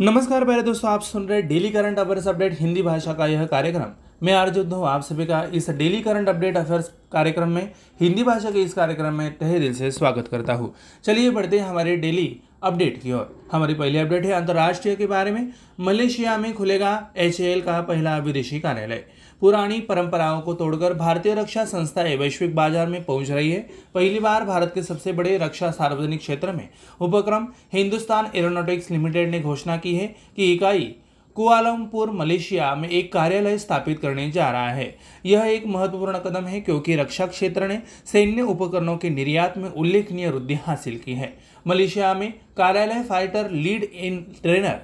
नमस्कार प्यारे दोस्तों, आप सुन रहे daily current affairs update Hindi भाषा का यह कार्यक्रम। मैं आर्जुद हूँ आप सभी का इस डेली करंट अपडेट अफेयर्स कार्यक्रम में, हिंदी भाषा के इस कार्यक्रम में तहे दिल से स्वागत करता हूँ। चलिए बढ़ते हैं हमारे डेली अपडेट की ओर। हमारी पहली अपडेट है अंतर्राष्ट्रीय के बारे में। मलेशिया में खुलेगा एच का पहला विदेशी कार्यालय। पुरानी परंपराओं को तोड़कर भारतीय रक्षा संस्थाएँ वैश्विक बाज़ार में पहुँच रही है। पहली बार भारत के सबसे बड़े रक्षा सार्वजनिक क्षेत्र में उपक्रम हिंदुस्तान एरोनॉटिक्स लिमिटेड ने घोषणा की है कि इकाई कुआलमपुर, मलेशिया में एक कार्यालय स्थापित करने जा रहा है। यह एक महत्वपूर्ण कदम है क्योंकि रक्षा क्षेत्र ने सैन्य उपकरणों के निर्यात में उल्लेखनीय वृद्धि हासिल की है। मलेशिया में कार्यालय fighter, lead in trainer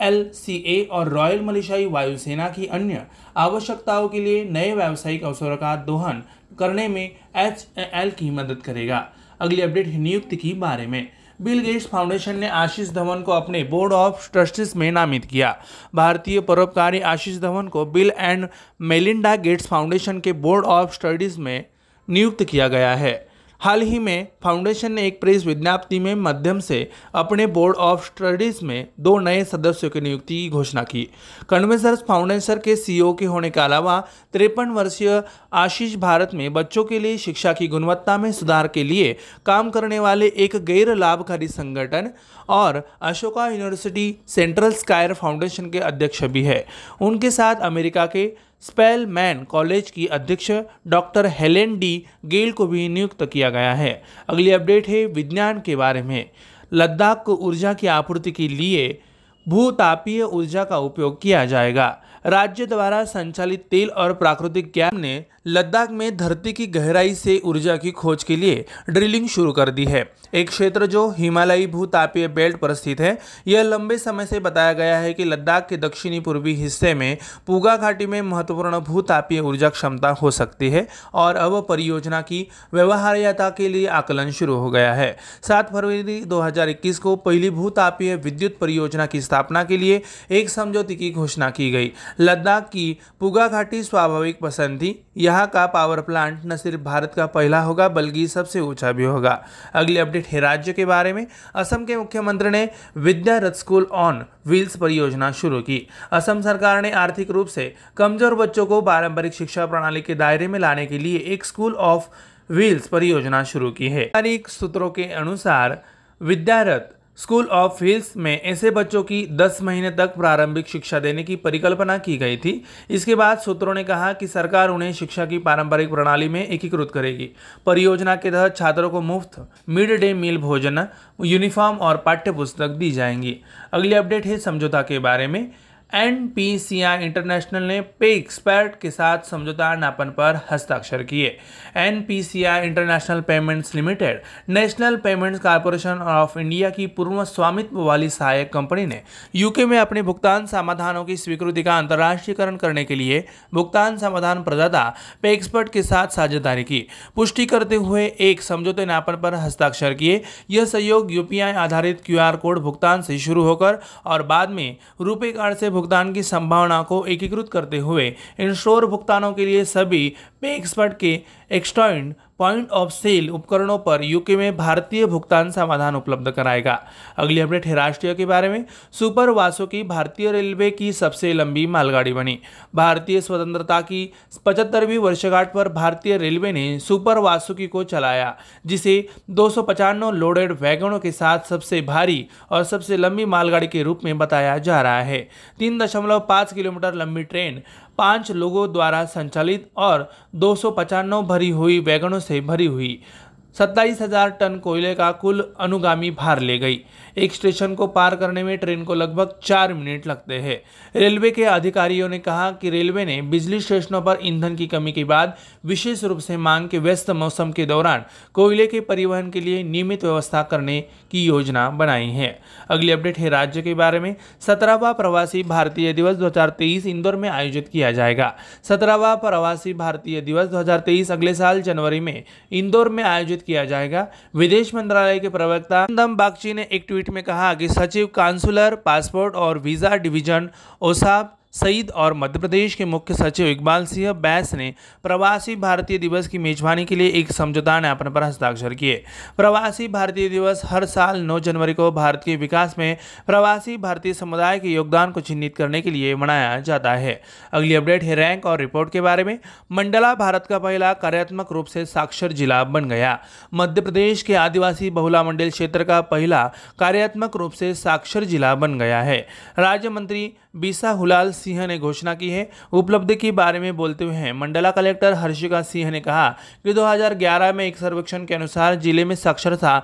LCA और रॉयल मलेशियाई वायुसेना की अन्य आवश्यकताओं के लिए नए व्यावसायिक अवसरों का दोहन करने में एच एल की मदद करेगा। अगली अपडेट नियुक्ति के बारे में। बिल गेट्स फाउंडेशन ने आशीष धवन को अपने बोर्ड ऑफ़ ट्रस्टीज में नामित किया। भारतीय परोपकारी आशीष धवन को Bill and Melinda Gates Foundation K board of studies में नियुक्त किया गया है। हाल ही में फाउंडेशन ने एक प्रेस विज्ञप्ति में माध्यम से अपने बोर्ड ऑफ़ स्टडीज़ में दो नए सदस्यों की नियुक्ति की घोषणा की। कन्वेंसर्स फाउंडेशन के सीईओ के होने के अलावा तिरपन वर्षीय आशीष भारत में बच्चों के लिए शिक्षा की गुणवत्ता में सुधार के लिए काम करने वाले एक गैर लाभकारी संगठन और Ashoka university central square foundation के अध्यक्ष भी है। उनके साथ अमेरिका के स्पेलमैन कॉलेज की अध्यक्ष डॉक्टर हेलेन डी गेल को भी नियुक्त किया गया है। अगली अपडेट है विज्ञान के बारे में। लद्दाख को ऊर्जा की आपूर्ति के लिए भूतापीय ऊर्जा का उपयोग किया जाएगा। राज्य द्वारा संचालित तेल और प्राकृतिक गैस ने लद्दाख में धरती की गहराई से ऊर्जा की खोज के लिए ड्रिलिंग शुरू कर दी है। एक क्षेत्र जो हिमालयी भूतापीय बेल्ट पर स्थित है। यह लंबे समय से बताया गया है कि लद्दाख के दक्षिणी पूर्वी हिस्से में पूगा घाटी में महत्वपूर्ण भूतापीय ऊर्जा क्षमता हो सकती है और अब परियोजना की व्यवहार्यता के लिए आकलन शुरू हो गया है। सात फरवरी 2021 को पहली भूतापीय विद्युत परियोजना की स्थापना के लिए एक समझौते की घोषणा की गई। लद्दाख की पुगा घाटी स्वाभाविक पसंद थी यहाँ का पावर प्लांट न सिर्फ़ भारत का पहला होगा, बल्कि सबसे ऊँचा भी होगा। अगली अपडेट है राज्य के बारे में। असम के मुख्यमंत्री ने Vidya Rath school on wheels परियोजना शुरू की। असम सरकार ने आर्थिक रूप से कमज़ोर बच्चों को पारंपरिक शिक्षा प्रणाली के दायरे में लाने के लिए एक स्कूल ऑफ़ व्हील्स परियोजना शुरू की है। अनेक सूत्रों के अनुसार विद्यारथ स्कूल ऑफ़ हिल्स में ऐसे बच्चों की 10 महीने तक प्रारंभिक शिक्षा देने की परिकल्पना की गई थी। इसके बाद सूत्रों ने कहा कि सरकार उन्हें शिक्षा की पारंपरिक प्रणाली में एकीकृत करेगी। परियोजना के तहत छात्रों को मुफ़्त मिड डे मील भोजन, यूनिफॉर्म और पाठ्य पुस्तक दी जाएँगी। अगली अपडेट है समझौता के बारे में। एनपीसीआई इंटरनेशनल ने पे एक्सपर्ट के साथ समझौता ज्ञापन पर हस्ताक्षर किए। NPCI international payments limited, national payments corporation of India की पूर्व स्वामित्व वाली सहायक कंपनी ने यूके में अपने भुगतान समाधानों की स्वीकृति का अंतर्राष्ट्रीयकरण करने के लिए भुगतान समाधान प्रदाता पे एक्सपर्ट के साथ साझेदारी की। पुष्टि करते हुए एक समझौते ज्ञापन पर हस्ताक्षर किए। यह सहयोग यूपीआई आधारित क्यूआर कोड भुगतान से शुरू होकर और बाद में रुपे कार्ड से भुगतान की संभावना को एकीकृत करते हुए इंश्योर भुगतानों के लिए सभी पे एक्सपर्ट के एक्सटॉइंड पॉइंट ऑफ़ सेल उपकरणों पर यूके में भारतीय भुगतान समाधान उपलब्ध कराएगा। अगली अपडेट है राष्ट्रीय के बारे में। सुपर वासो की भारतीय रेलवे की सबसे लंबी मालगाड़ी बनी। भारतीय स्वतंत्रता की पचहत्तरवीं वर्षगांठ पर भारतीय रेलवे ने सुपर वासुकी को चलाया, जिसे दो लोडेड वैगनों के साथ सबसे भारी और सबसे लंबी मालगाड़ी के रूप में बताया जा रहा है। तीन किलोमीटर लंबी ट्रेन पांच लोगों द्वारा संचालित और दो भरी हुई वैगनों से भरी हुई। सत्ताईस हजार टन कोयले का कुल अनुगामी भार ले गई। एक स्टेशन को पार करने में ट्रेन को लगभग चार मिनट लगते हैं। रेलवे के अधिकारियों ने कहा कि रेलवे ने बिजली स्टेशनों पर ईंधन की कमी के बाद विशेष रूप से मांग के व्यस्त मौसम के दौरान कोयले के परिवहन के लिए नियमित व्यवस्था करने की योजना बनाई है। अगली अपडेट है राज्य के बारे में। सत्रहवा प्रवासी भारतीय दिवस दो हज़ार तेईस इंदौर में आयोजित किया जाएगा। सत्रहवा प्रवासी भारतीय दिवस दो हज़ार तेईस अगले साल जनवरी में इंदौर में आयोजित किया जाएगा। विदेश मंत्रालय के प्रवक्ता बागची ने एक ट्वीट में कहा कि सचिव कांसुलर पासपोर्ट और वीज़ा डिवीजन ओसाब सईद और मध्य प्रदेश के मुख्य सचिव इकबाल सिंह बैस ने प्रवासी भारतीय दिवस की मेजबानी के लिए एक समझौता ज्ञापन पर हस्ताक्षर किए। प्रवासी भारतीय दिवस हर साल 9 जनवरी को भारत के विकास में प्रवासी भारतीय समुदाय के योगदान को चिन्हित करने के लिए मनाया जाता है। अगली अपडेट है रैंक और रिपोर्ट के बारे में। मंडला भारत का पहला कार्यात्मक रूप से साक्षर जिला बन गया। मध्य प्रदेश के आदिवासी बहुला मंडल क्षेत्र का पहला कार्यात्मक रूप से साक्षर जिला बन गया है। राज्य मंत्री बीसा हुलाल सिंह ने घोषणा की है। उपलब्धि के बारे में बोलते हुए मंडला कलेक्टर हर्षिका सिंह ने कहा कि 2011 में एक सर्वेक्षण के अनुसार ज़िले में साक्षरता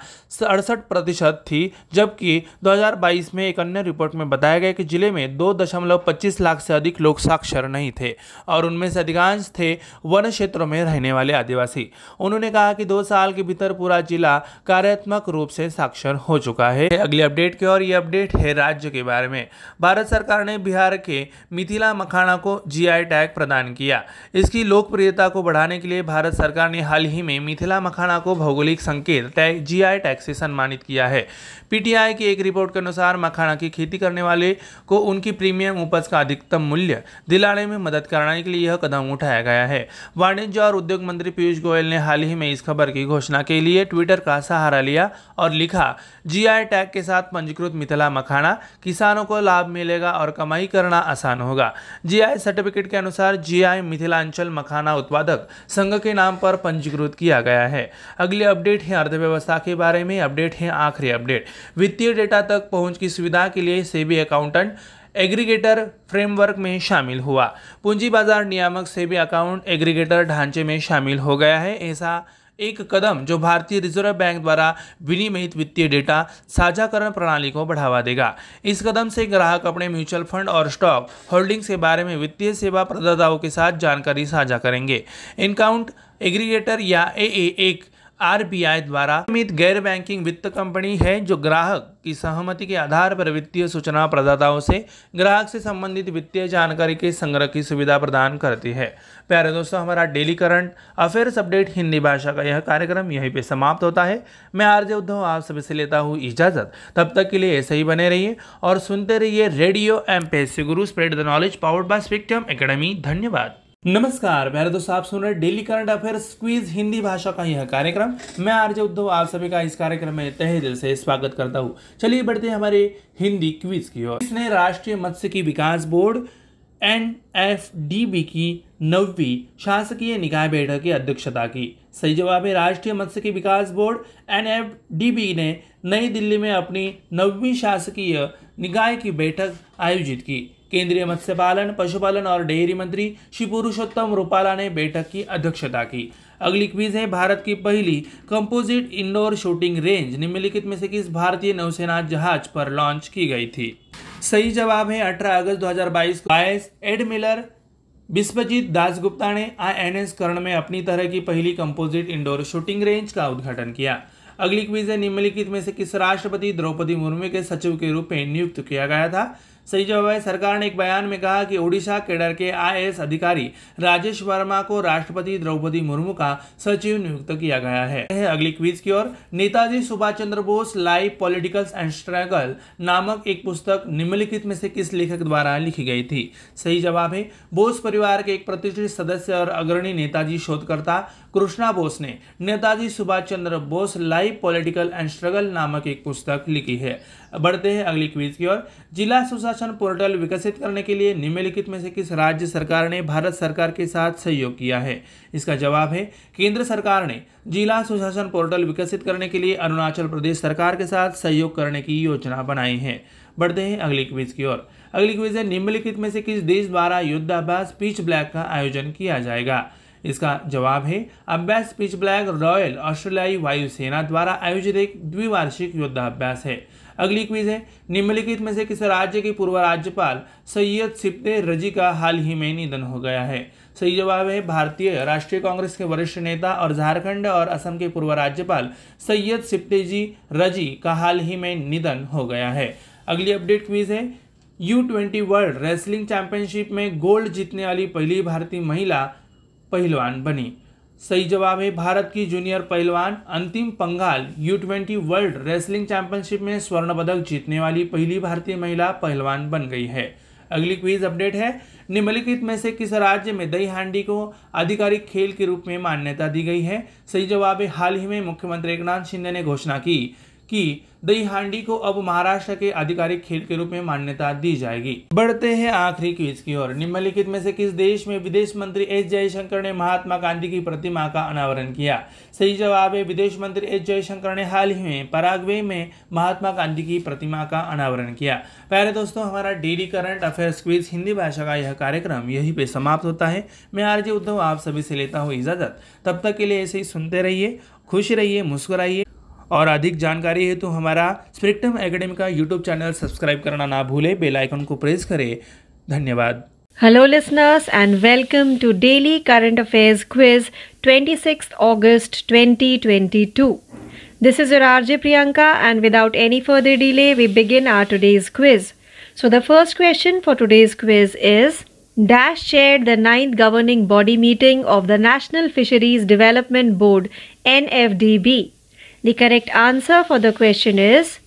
अड़सठ प्रतिशत थी, जबकि 2022 में एक अन्य रिपोर्ट में बताया गया कि ज़िले में दो दशमलव पच्चीस लाख से अधिक लोग साक्षर नहीं थे और उनमें से अधिकांश थे वन क्षेत्रों में रहने वाले आदिवासी। उन्होंने कहा कि दो साल के भीतर पूरा जिला कार्यात्मक रूप से साक्षर हो चुका है। अगली अपडेट की और ये अपडेट है राज्य के बारे में। भारत सरकार ने बिहार के मिथिला मखाना को जीआई टैग प्रदान किया। इसकी लोकप्रियता को बढ़ाने के लिए भारत सरकार ने हाल ही में मिथिला मखाना को भौगोलिक संकेत टैग जीआई टैग से सम्मानित किया है। पीटीआई की एक रिपोर्ट के अनुसार मखाना की खेती करने वाले को उनकी प्रीमियम उपज का अधिकतम मूल्य दिलाने में मदद कराने के लिए यह कदम उठाया गया है। वाणिज्य और उद्योग मंत्री पीयूष गोयल ने हाल ही में इस खबर की घोषणा के लिए ट्विटर का सहारा लिया और लिखा जीआई टैग के साथ पंजीकृत मिथिला मखाना किसानों को लाभ मिलेगा और कमाई करना आसान होगा। जीआई सर्टिफिकेट के अनुसार जीआई मिथिलांचल मखाना उत्पादक संघ के नाम पर पंजीकृत किया गया है। अगली अपडेट है अर्थव्यवस्था के बारे में। अपडेट है आखिरी अपडेट। वित्तीय डेटा तक पहुँच की सुविधा के लिए सेबी अकाउंटेंट एग्रीगेटर फ्रेमवर्क में शामिल हुआ। पूंजी बाज़ार नियामक सेबी अकाउंट एग्रीगेटर ढांचे में शामिल हो गया है। ऐसा एक कदम जो भारतीय रिज़र्व बैंक द्वारा विनिमयित वित्तीय डेटा साझाकरण प्रणाली को बढ़ावा देगा। इस कदम से ग्राहक अपने म्यूचुअल फंड और स्टॉक होल्डिंग्स के बारे में वित्तीय सेवा प्रदाताओं के साथ जानकारी साझा करेंगे। इनकाउंट एग्रीगेटर या ए एक आरबीआई द्वारा नियमित गैर बैंकिंग वित्त कंपनी है जो ग्राहक की सहमति के आधार पर वित्तीय सूचना प्रदाताओं से ग्राहक से संबंधित वित्तीय जानकारी के संग्रह की सुविधा प्रदान करती है। प्यारे दोस्तों, हमारा daily current affairs update Hindi भाषा का यह कार्यक्रम यहीं पे समाप्त होता है। मैं आरजे उद्धव, आप सभी से लेता हूँ इजाज़त। तब तक के लिए ऐसे ही बने रहिए और सुनते रहिए radio M pay Guru spread the knowledge powered by Spectrum Academy. धन्यवाद। नमस्कार प्यारे दोस्तों आप सुन रहे daily current affair quiz Hindi भाषा का यह कार्यक्रम। मैं आरजे उद्धव, आप सभी का इस कार्यक्रम में तहे दिल से स्वागत करता हूँ। चलिए बढ़ते हैं हमारे हिंदी क्विज की ओर। इसने राष्ट्रीय मत्स्य विकास board, N F D B की नवी शासकीय निकाय बैठक की अध्यक्षता की। सही जवाब है राष्ट्रीय मत्स्य विकास board, N F D B ने नई दिल्ली में अपनी नवी शासकीय निकाय की बैठक आयोजित की। केंद्रीय मत्स्य पालन पशुपालन और डेयरी मंत्री श्री पुरुषोत्तम रूपाला ने बैठक की अध्यक्षता की। अगली क्विज है भारत की पहली कंपोजिट इंडोर शूटिंग रेंज निम्नलिखित में से किस भारतीय नौसेना जहाज़ पर लॉन्च की गई थी? सही जवाब है 18 अगस्त 2022 को। आई एड मिलर विश्वजीत दासगुप्ता ने आईएनएस कर्ण में अपनी तरह की पहली कंपोजिट इंडोर शूटिंग रेंज का उद्घाटन किया। अगली क्विज है निम्नलिखित में से किस राष्ट्रपति द्रौपदी मुर्मू के सचिव के रूप में नियुक्त किया गया था? सही जवाब है, सरकार ने एक बयान में कहा कि ओडिशा केडर के आईएएस अधिकारी राजेश वर्मा को राष्ट्रपति द्रौपदी मुर्मू का सचिव नियुक्त किया गया है अगली क्विज की or. Netaji Subhash Chandra Bose live politicals and struggle नामक एक पुस्तक निम्नलिखित में से किस लेखक द्वारा लिखी गई थी? सही जवाब है, बोस परिवार के एक प्रतिष्ठित सदस्य और अग्रणी नेताजी शोधकर्ता कृष्णा बोस ने। Netaji Subhash Chandra Bose live political and struggle नामक एक पुस्तक लिखी है। बढ़ते हैं अगली क्वीज की ओर। जिला सुशासन पोर्टल विकसित करने के लिए निम्नलिखित में से किस राज्य सरकार ने भारत सरकार के साथ सहयोग किया है? इसका जवाब है, केंद्र सरकार ने। जिला सुशासन पोर्टल विकसित करने के लिए अरुणाचल प्रदेश सरकार के साथ सहयोग करने की योजना बनाई है। बढ़ते हैं अगली क्विज की ओर। अगली क्विज है, निम्नलिखित में से किस देश द्वारा युद्धाभ्यास पिच ब्लैक का आयोजन किया जाएगा? इसका जवाब है, अभ्यास पिच ब्लैक रॉयल ऑस्ट्रेलियाई वायुसेना द्वारा आयोजित एक द्विवार्षिक युद्धाभ्यास है। अगली क्विज है। निम्नलिखित में से किस राज्य के पूर्व राज्यपाल सैयद सिप्ते रज़ी का हाल ही में निधन हो गया है? सही जवाब है भारतीय राष्ट्रीय कांग्रेस के वरिष्ठ नेता और झारखंड और असम के पूर्व राज्यपाल सैयद सिप्ते जी रज़ी का हाल ही में निधन हो गया है। अगली अपडेट क्विज है। U twenty world wrestling championship में गोल्ड जीतने वाली पहली भारतीय महिला पहलवान बनी। सही जवाब है भारत की जूनियर पहलवान, Antim Panghal U twenty world wrestling championship में स्वर्ण पदक जीतने वाली पहली भारतीय महिला पहलवान बन गई है। अगली क्वीज अपडेट है। निम्नलिखित में से किस राज्य में दही हांडी को आधिकारिक खेल के रूप में मान्यता दी गई है? सही जवाब है हाल ही में मुख्यमंत्री एकनाथ शिंदे ने घोषणा की। कि दही हांडी को अब महाराष्ट्र के आधिकारिक खेल के रूप में मान्यता दी जाएगी। बढ़ते हैं आखिरी क्विज की ओर। निम्नलिखित में से किस देश में विदेश मंत्री एस जयशंकर ने महात्मा गांधी की प्रतिमा का अनावरण किया? सही जवाब है, विदेश मंत्री एस जयशंकर ने हाल ही में पराग्वे में महात्मा गांधी की प्रतिमा का अनावरण किया। प्यारे दोस्तों, हमारा daily current affairs quiz Hindi भाषा का यह कार्यक्रम यही पे समाप्त होता है। मैं आरजे उद्धव, आप सभी से लेता हूँ इजाज़त। तब तक के लिए ऐसे ही सुनते रहिए, खुश रहिए, मुस्कुराइए। और अधिक जानकारी है तो हमारा स्पेक्ट्रम एकेडमी का यूट्यूब चैनल सब्सक्राइब करना ना भूले बेल आइकन को प्रेस करें। धन्यवाद। Hello listeners and welcome to daily current affairs quiz 26 August 2022 this is your RJ Priyanka and without any further delay we begin our today's quiz so the first question for today's quiz is Dash chaired the ninth governing body meeting of the National Fisheries Development Board, NFDB. The correct answer for the question is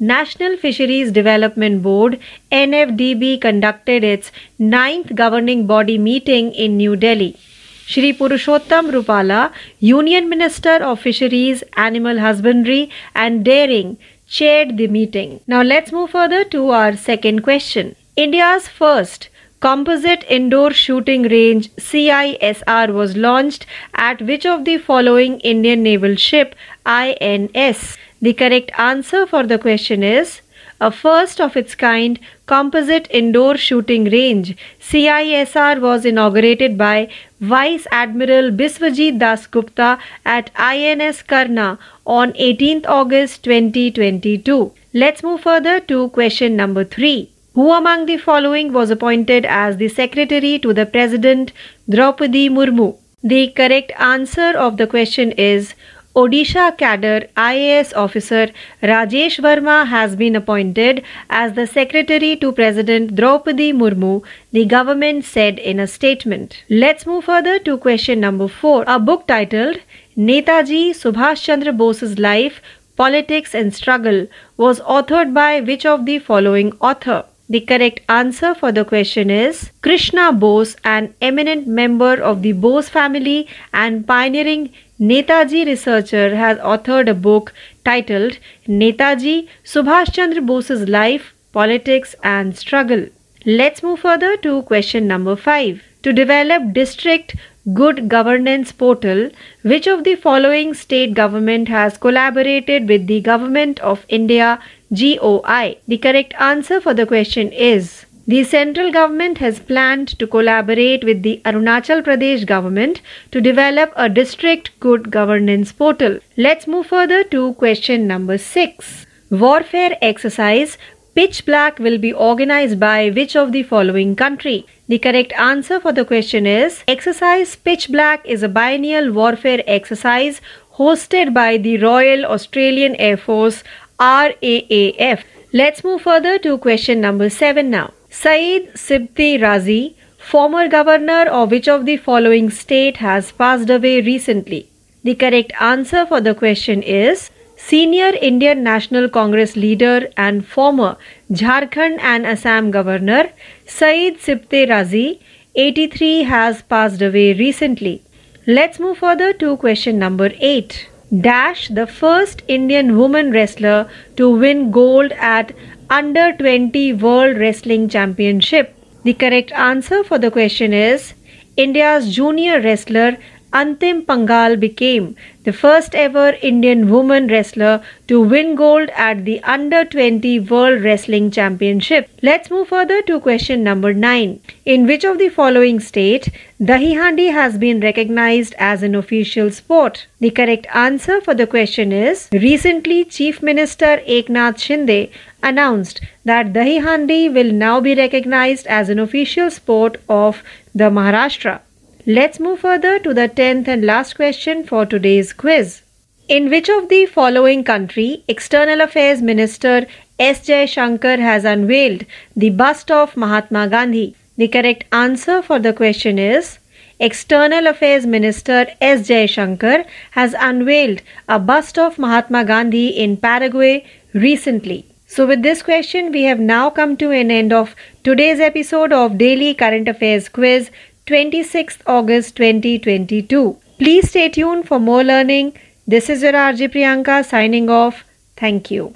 National Fisheries Development Board NFDB conducted its ninth governing body meeting in New Delhi. Shri Purushottam Rupala, Union Minister of Fisheries, Animal Husbandry and Dairying, chaired the meeting. Now let's move further to our second question. India's first Composite Indoor Shooting Range CISR was launched at which of the following Indian naval ship INS? The correct answer for the question is a first of its kind composite indoor shooting range CISR was inaugurated by Vice Admiral Biswajit Das Gupta at INS Karna on 18th August 2022. Let's move further to question number 3. Who among the following was appointed as the secretary to the President Draupadi Murmu? The correct answer of the question is Odisha cadre IAS officer Rajesh Verma has been appointed as the secretary to President Draupadi Murmu, the government said in a statement. Let's move further to question number 4. A book titled Netaji Subhash Chandra Bose's Life, Politics and Struggle was authored by which of the following author? The correct answer for the question is Krishna Bose, an eminent member of the Bose family and pioneering Netaji researcher, has authored a book titled Netaji Subhash Chandra Bose's Life, Politics and Struggle. Let's move further to question number 5. To develop district good governance portal, which of the following state government has collaborated with the government of India GOI. The correct answer for the question is the central government has planned to collaborate with the Arunachal Pradesh government to develop a district good governance portal. Let's move further to question number 6. Warfare exercise Pitch Black will be organized by which of the following country? The correct answer for the question is Exercise Pitch Black is a biennial warfare exercise hosted by the Royal Australian Air Force RAAF. Let's move further to question number 7 now. Saeed Sibti Razi, former governor of which of the following state has passed away recently? The correct answer for the question is Senior Indian National Congress leader and former Jharkhand and Assam governor Saeed Sibte Razi, 83, has passed away recently. Let's move further to question number 8. Dash, the first Indian woman wrestler to win gold at Under 20 World Wrestling Championship. The correct answer for the question is India's junior wrestler Antim Pangal became the first ever Indian woman wrestler to win gold at the Under 20 World Wrestling Championship. Let's move further to question number 9. In which of the following state Dahi Handi has been recognized as an official sport? The correct answer for the question is Recently Chief Minister Eknath Shinde announced that Dahi Handi will now be recognized as an official sport of the Maharashtra. Let's move further to the 10th and last question for today's quiz. In which of the following country External Affairs Minister S. Shankar has unveiled the bust of Mahatma Gandhi? The correct answer for the question is External Affairs Minister S. Shankar has unveiled a bust of Mahatma Gandhi in Paraguay recently. So, with this question, we have now come to an end of today's episode of Daily Current Affairs Quiz 26th August 2022. Please stay tuned for more learning. This is your RJ Priyanka signing off. Thank you.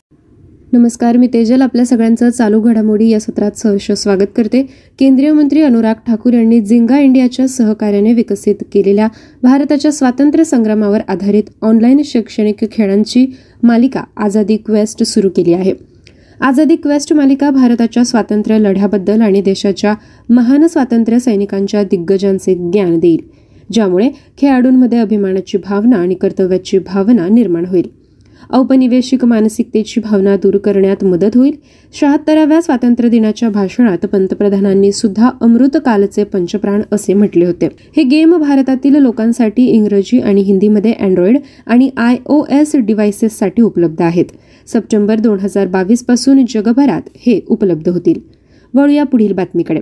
नमस्कार मी तेजल आपल्या सगळ्यांचं चालू घडामोडी या सत्रात सहर्ष स्वागत करते केंद्रीय मंत्री अनुराग ठाकूर यांनी झिंगा इंडियाच्या सहकार्याने विकसित केलेल्या भारताच्या स्वातंत्र्य संग्रामावर आधारित ऑनलाईन शैक्षणिक खेळांची मालिका आझादी क्वेस्ट सुरू केली आहे आझादी क्वेस्ट मालिका भारताच्या स्वातंत्र्य लढ्याबद्दल आणि देशाच्या महान स्वातंत्र्य सैनिकांच्या दिग्गजांचे ज्ञान देईल ज्यामुळे खेळाडूंमध्ये अभिमानाची भावना आणि कर्तव्याची भावना निर्माण होईल. औपनिवेशिक मानसिकतेची भावना दूर करण्यात मदत होईल. शहात्तराव्या स्वातंत्र्य दिनाच्या भाषणात पंतप्रधानांनी सुद्धा अमृतकालचे पंचप्राण असे म्हटले होते. हे गेम भारतातील लोकांसाठी इंग्रजी आणि हिंदीमध्ये अँड्रॉइड आणि आय ओ एस डिव्हायसेससाठी उपलब्ध आहेत. सप्टेंबर दोन हजार बावीसपासून जगभरात हे उपलब्ध होतील. वळूया पुढील बातमीकडे.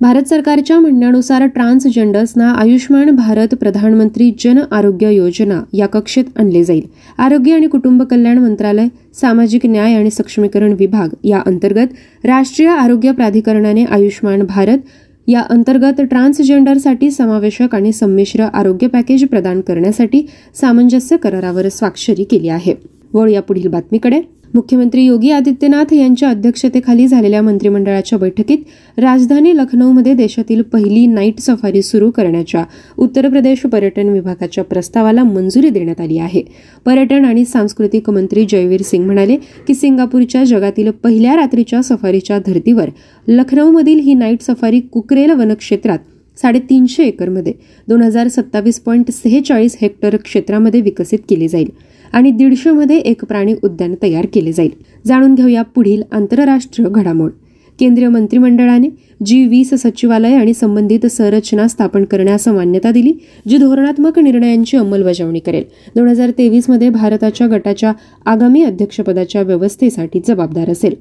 भारत सरकारच्या म्हणण्यानुसार ट्रान्सजेंडर्सना आयुष्यमान भारत प्रधानमंत्री जन आरोग्य योजना या कक्षेत आणले जाईल. आरोग्य आणि कुटुंब कल्याण मंत्रालय सामाजिक न्याय आणि सक्षमीकरण विभाग या अंतर्गत राष्ट्रीय आरोग्य प्राधिकरणाने आयुष्यमान भारत या अंतर्गत ट्रान्सजेंडरसाठी समावेशक आणि संमिश्र आरोग्य पॅकेज प्रदान करण्यासाठी सामंजस्य करारावर स्वाक्षरी केली आहे. वळूया पुढील बातमीकडे. मुख्यमंत्री योगी आदित्यनाथ यांच्या अध्यक्षतेखाली झालेल्या मंत्रिमंडळाच्या बैठकीत राजधानी लखनौमध्ये देशातील पहिली नाईट सफारी सुरू करण्याच्या उत्तर प्रदेश पर्यटन विभागाच्या प्रस्तावाला मंजुरी देण्यात आली आहे. पर्यटन आणि सांस्कृतिक मंत्री जयवीर सिंग म्हणाले की सिंगापूरच्या जगातील पहिल्या रात्रीच्या सफारीच्या धर्तीवर लखनौमधील ही नाईट सफारी कुकरेल वनक्षेत्रात साडेतीनशे एकरमध्ये दोन हजार सत्तावीस पॉईंट सेहेचाळीस हेक्टर क्षेत्रामध्ये विकसित केली जाईल. आणि दीडशेमध्ये एक प्राणी उद्यान तयार केले जाईल. जाणून घेऊया पुढील आंतरराष्ट्रीय घडामोड. केंद्रीय मंत्रिमंडळाने जी वीस सचिवालय आणि संबंधित संरचना स्थापन करण्यास मान्यता दिली जी धोरणात्मक निर्णयांची अंमलबजावणी करेल. दोन हजार तेवीसमध्ये भारताच्या गटाच्या आगामी अध्यक्षपदाच्या व्यवस्थेसाठी जबाबदार असेल.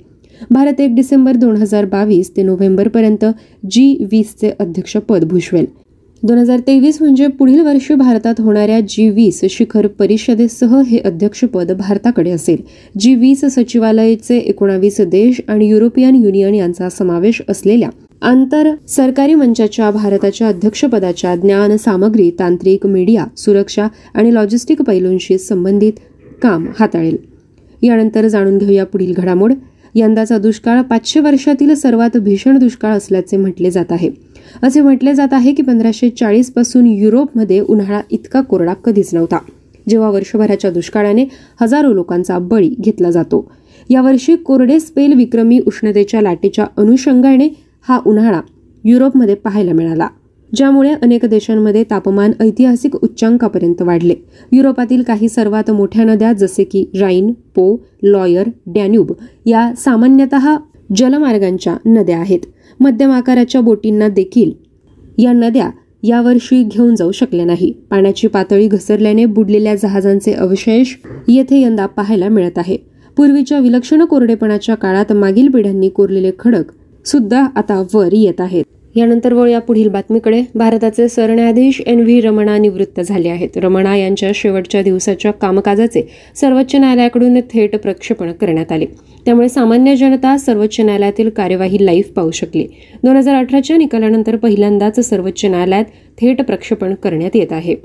भारत एक डिसेंबर दोन हजार बावीस ते नोव्हेंबरपर्यंत जी वीसचे अध्यक्षपद भूषवेल. दोन हजार तेवीस म्हणजे पुढील वर्षी भारतात होणाऱ्या जी वीस शिखर परिषदेसह हे अध्यक्षपद भारताकडे असेल. जी वीस सचिवालयाचे एकोणावीस देश आणि युरोपियन युनियन यांचा समावेश असलेल्या आंतर सरकारी मंचाच्या भारताच्या अध्यक्षपदाच्या ज्ञान सामग्री तांत्रिक मीडिया सुरक्षा आणि लॉजिस्टिक पैलूंशी संबंधित काम हाताळेल. यानंतर जाणून घेऊया पुढील घडामोड. यंदाचा दुष्काळ पाचशे वर्षातील सर्वात भीषण दुष्काळ असल्याचे म्हटले जात आहे. असे म्हटले जात आहे की पंधराशे चाळीसपासून युरोपमध्ये उन्हाळा इतका कोरडा कधीच नव्हता. जेव्हा वर्षभराच्या दुष्काळाने हजारो लोकांचा बळी घेतला जातो. यावर्षी कोरडे स्पेल विक्रमी उष्णतेच्या लाटेच्या अनुषंगाने हा उन्हाळा युरोपमध्ये पाहायला मिळाला. ज्यामुळे अनेक देशांमध्ये तापमान ऐतिहासिक उच्चांकापर्यंत वाढले. युरोपातील काही सर्वात मोठ्या नद्या जसे की राईन पो लॉयर डॅन्यूब या सामान्यतः जलमार्गांच्या नद्या आहेत. मध्यम आकाराच्या बोटींना देखील या नद्या यावर्षी घेऊन जाऊ शकल्या नाही. पाण्याची पातळी घसरल्याने बुडलेल्या जहाजांचे अवशेष येथे यंदा पाहायला मिळत आहे. पूर्वीच्या विलक्षण कोरडेपणाच्या काळात मागील पिढ्यांनी कोरलेले खडक सुद्धा आता वर येत आहेत. यानंतर वळूया पुढील बातमीकडे. भारताचे सरन्यायाधीश एन व्ही रमणा निवृत्त झाले आहेत. रमणा यांच्या शेवटच्या दिवसाच्या कामकाजाचे सर्वोच्च न्यायालयाकडून थेट प्रक्षेपण करण्यात आले. त्यामुळे सामान्य जनता सर्वोच्च न्यायालयातील कार्यवाही लाईव्ह पाहू शकली. दोन हजार अठराच्या निकालानंतर पहिल्यांदाच सर्वोच्च न्यायालयात थेट प्रक्षेपण करण्यात येत आहे.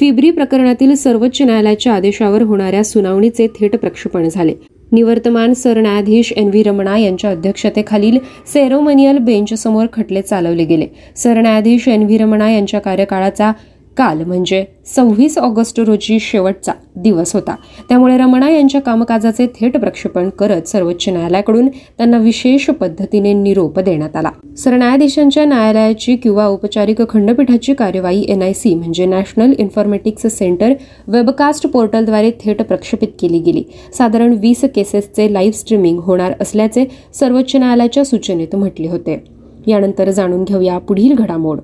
फिब्री प्रकरणातील सर्वोच्च न्यायालयाच्या आदेशावर होणाऱ्या सुनावणीचे थेट प्रक्षेपण झाले. निवर्तमान सरन्यायाधीश एन व्ही रमणा यांच्या अध्यक्षतेखालील सेरोमनियल बेंचसमोर खटले चालवले गेले. सरन्यायाधीश एन व्ही रमणा यांच्या कार्यकाळाचा काल म्हणजे सव्वीस ऑगस्ट रोजी शेवटचा दिवस होता. त्यामुळे रमणा यांच्या कामकाजाचे थेट प्रक्षेपण करत सर्वोच्च न्यायालयाकडून त्यांना विशेष पद्धतीने निरोप देण्यात आला. सरन्यायाधीशांच्या न्यायालयाची किंवा औपचारिक खंडपीठाची कार्यवाही एनआयसी म्हणजे नॅशनल इन्फॉर्मेटिक्स सेंटर वेबकास्ट पोर्टलद्वारे थेट प्रक्षेपित केली गेली. साधारण वीस केसेसचे लाईव्ह स्ट्रीमिंग होणार असल्याचे सर्वोच्च न्यायालयाच्या सूचनेत म्हटले होते. यानंतर जाणून घेऊया पुढील घडामोड.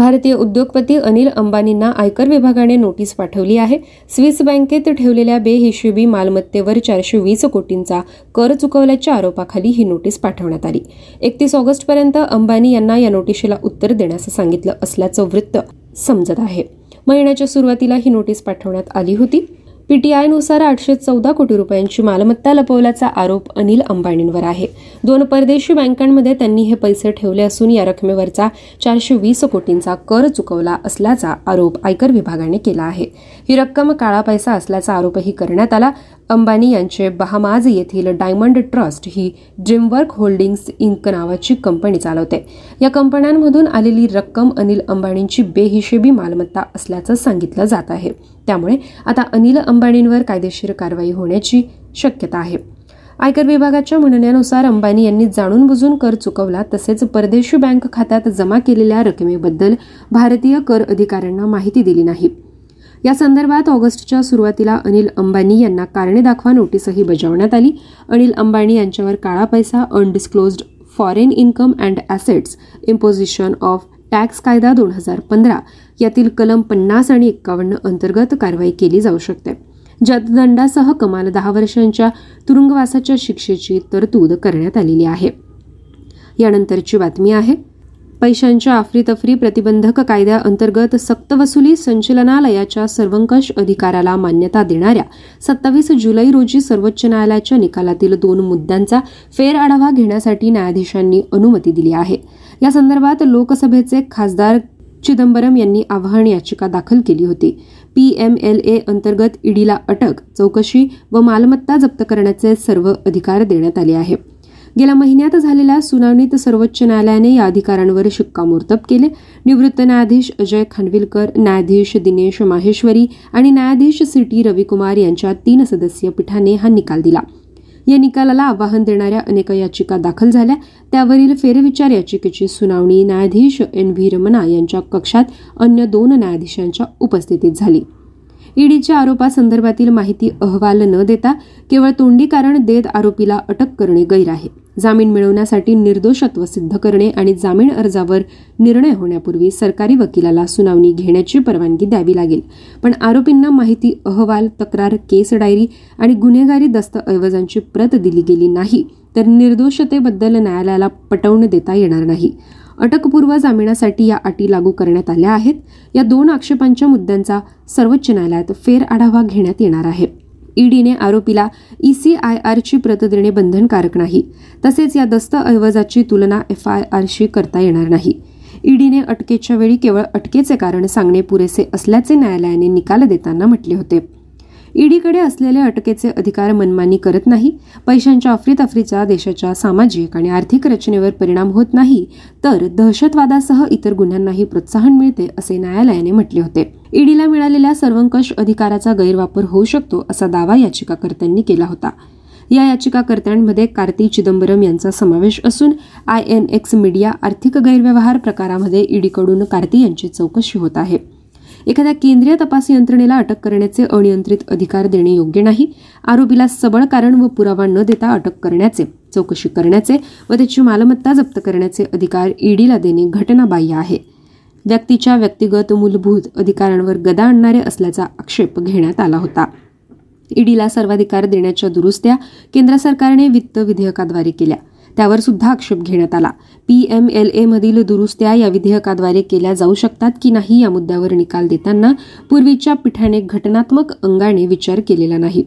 भारतीय उद्योगपती अनिल अंबानींना आयकर विभागाने नोटीस पाठवली आहे. स्विस बँकेत ठेवलेल्या बेहिशेबी मालमत्तेवर चारशे वीस कोटींचा कर चुकवल्याच्या आरोपाखाली ही नोटीस पाठवण्यात आली. एकतीस ऑगस्टपर्यंत अंबानी यांना या नोटिशीला उत्तर देण्यास सांगितलं असल्याचं वृत्त समजत आहे. महिन्याच्या सुरुवातीला ही नोटीस पाठवण्यात आली होती. पीटीआयनुसार आठशे चौदा कोटी रुपयांची मालमत्ता लपवल्याचा आरोप अनिल अंबानींवर आहे. दोन परदेशी बँकांमध्ये त्यांनी हे पैसे ठेवले असून या रकमेवरचा चारशे वीस कोटींचा कर चुकवला असल्याचा आरोप आयकर विभागाने केला आहे. ही रक्कम काळा पैसा असल्याचा आरोपही करण्यात आला. अंबानी यांचे बहामाज येथील डायमंड ट्रस्ट ही ड्रीमवर्क होल्डिंग्स इंक नावाची कंपनी चालवते. या कंपन्यांमधून आलेली रक्कम अनिल अंबानींची बेहिशेबी मालमत्ता असल्याचं सांगितलं जात आहे. त्यामुळे आता अनिल अंबानींवर कायदेशीर कारवाई होण्याची शक्यता आहे. आयकर विभागाच्या म्हणण्यानुसार अंबानी यांनी जाणून बुजून कर चुकवला तसेच परदेशी बँक खात्यात जमा केलेल्या रकमेबद्दल भारतीय कर अधिकाऱ्यांना माहिती दिली नाही. या संदर्भात ऑगस्टच्या सुरुवातीला अनिल अंबानी यांना कारणे दाखवा नोटीसही बजावण्यात आली. अनिल अंबानी यांच्यावर काळा पैसा undisclosed foreign income and assets imposition of tax कायदा दोन हजार पंधरा यातील कलम पन्नास आणि एक्कावन्न अंतर्गत कारवाई केली जाऊ शकते. ज्यात दंडासह कमाल दहा वर्षांच्या तुरुंगवासाच्या शिक्षेची तरतूद करण्यात आलेली आहे. यानंतरची बातमी आहे. पैशांच्या अफरीतफरी प्रतिबंधक कायद्याअंतर्गत सक्तवसुली संचलनालयाच्या सर्वंकष अधिकाराला मान्यता देणाऱ्या सत्तावीस जुलै रोजी सर्वोच्च न्यायालयाच्या निकालातील दोन मुद्द्यांचा फेरआढावा घेण्यासाठी न्यायाधीशांनी अनुमती दिली आहे. या संदर्भात लोकसभेचे खासदार चिदंबरम यांनी आव्हान याचिका दाखल केली होती. पीएमएलए अंतर्गत ईडीला अटक चौकशी व मालमत्ता जप्त करण्याचे सर्व अधिकार देण्यात आले आहे गेल्या महिन्यात झालेल्या सुनावणीत सर्वोच्च न्यायालयाने या अधिकारांवर शिक्कामोर्तब केले. निवृत्त न्यायाधीश अजय खानविलकर न्यायाधीश दिनेश माहेश्वरी आणि न्यायाधीश सी टी रविकुमार यांच्या तीन सदस्यीय पीठाने हा निकाल दिला. या निकालाला आव्हान देणाऱ्या अनेक याचिका दाखल झाल्या. त्यावरील फेरविचार याचिकेची सुनावणी न्यायाधीश एन व्ही रमणा यांच्या कक्षात अन्य दोन न्यायाधीशांच्या उपस्थितीत झाली. ईडीच्या आरोपासंदर्भातील माहिती अहवाल न देता केवळ तोंडी कारण देत आरोपीला अटक करणे गैर आहे. जामीन मिळवण्यासाठी निर्दोषत्व सिद्ध करणे आणि जामीन अर्जावर निर्णय होण्यापूर्वी सरकारी वकिलाला सुनावणी घेण्याची परवानगी द्यावी लागेल. पण आरोपींना माहिती अहवाल तक्रार केस डायरी आणि गुन्हेगारी दस्तऐवजांची प्रत दिली गेली नाही तर निर्दोषतेबद्दल न्यायालयाला पटवून देता येणार नाही. अटकपूर्व जामिनासाठी या अटी लागू करण्यात आल्या आहेत. या दोन आक्षेपांच्या मुद्द्यांचा सर्वोच्च न्यायालयात फेर आढावा घेण्यात येणार आहे. ईडीने आरोपीला ईसीआयआरची प्रत देणे बंधनकारक नाही. तसेच या दस्तऐवजाची तुलना एफ आय आरशी करता येणार नाही. ईडीने अटकेच्या वेळी केवळ अटकेचे कारण सांगणे पुरेसे असल्याचे न्यायालयाने निकाल देताना म्हटले होते. ईडीकडे असलेले अटकेचे अधिकार मनमानी करत नाही. पैशांच्या अफरीतफरीचा देशाच्या सामाजिक आणि आर्थिक रचनेवर परिणाम होत नाही. तर दहशतवादासह इतर गुन्ह्यांनाही प्रोत्साहन मिळते असे न्यायालयाने म्हटले होते. ईडीला मिळालेल्या सर्वंकष अधिकाराचा गैरवापर होऊ शकतो असा दावा याचिकाकर्त्यांनी केला होता. या याचिकाकर्त्यांमध्ये कार्ती चिदंबरम यांचा समावेश असून आय एन एक्स मीडिया आर्थिक गैरव्यवहार प्रकारामध्ये ईडीकडून कार्ती यांची चौकशी होत आहे. एखाद्या केंद्रीय तपास यंत्रणेला अटक करण्याचे अनियंत्रित अधिकार देणे योग्य नाही. आरोपीला सबळ कारण व पुरावा न देता अटक करण्याचे चौकशी करण्याचे व त्याची मालमत्ता जप्त करण्याचे अधिकार ईडीला देणे घटनाबाह्य आहे. व्यक्तीच्या व्यक्तिगत मूलभूत अधिकारांवर गदा आणणारे असल्याचा आक्षेप घेण्यात आला होता. ईडीला सर्वाधिकार देण्याच्या दुरुस्त्या केंद्र सरकारने वित्त विधेयकाद्वारे केल्या. त्यावर सुद्धा आक्षेप घेण्यात आला. पी एम एल मधील दुरुस्त्या या विधेयकाद्वारे केल्या जाऊ शकतात की नाही या मुद्द्यावर निकाल देताना पूर्वीच्या पीठाने घटनात्मक अंगाने विचार केलेला नाही.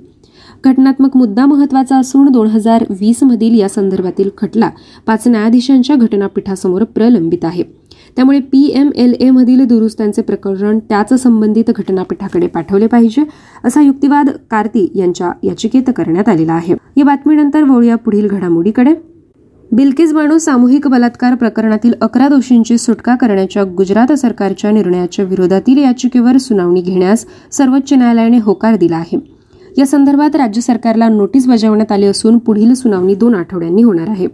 घटनात्मक मुद्दा महत्त्वाचा असून दोन हजार वीस मधील या संदर्भातील खटला पाच न्यायाधीशांच्या घटनापीठासमोर प्रलंबित आहे. त्यामुळे पी एम एल मधील दुरुस्त्यांचे प्रकरण त्याच संबंधित घटनापीठाकडे पाठवले पाहिजे असा युक्तिवाद कार्ती यांच्या याचिकेत करण्यात आलेला आहे. या बातमीनंतर वळूया पुढील घडामोडीकडे. बिल्किस बाणू सामूहिक बलात्कार प्रकरणातील अकरा दोषींची सुटका करण्याच्या गुजरात सरकारच्या निर्णयाच्या विरोधातील याचिकेवर सुनावणी घेण्यास सर्वोच्च न्यायालयाने होकार दिला आहे. या संदर्भात राज्य सरकारला नोटीस बजावण्यात आली असून पुढील सुनावणी दोन आठवड्यांनी होणार आहे.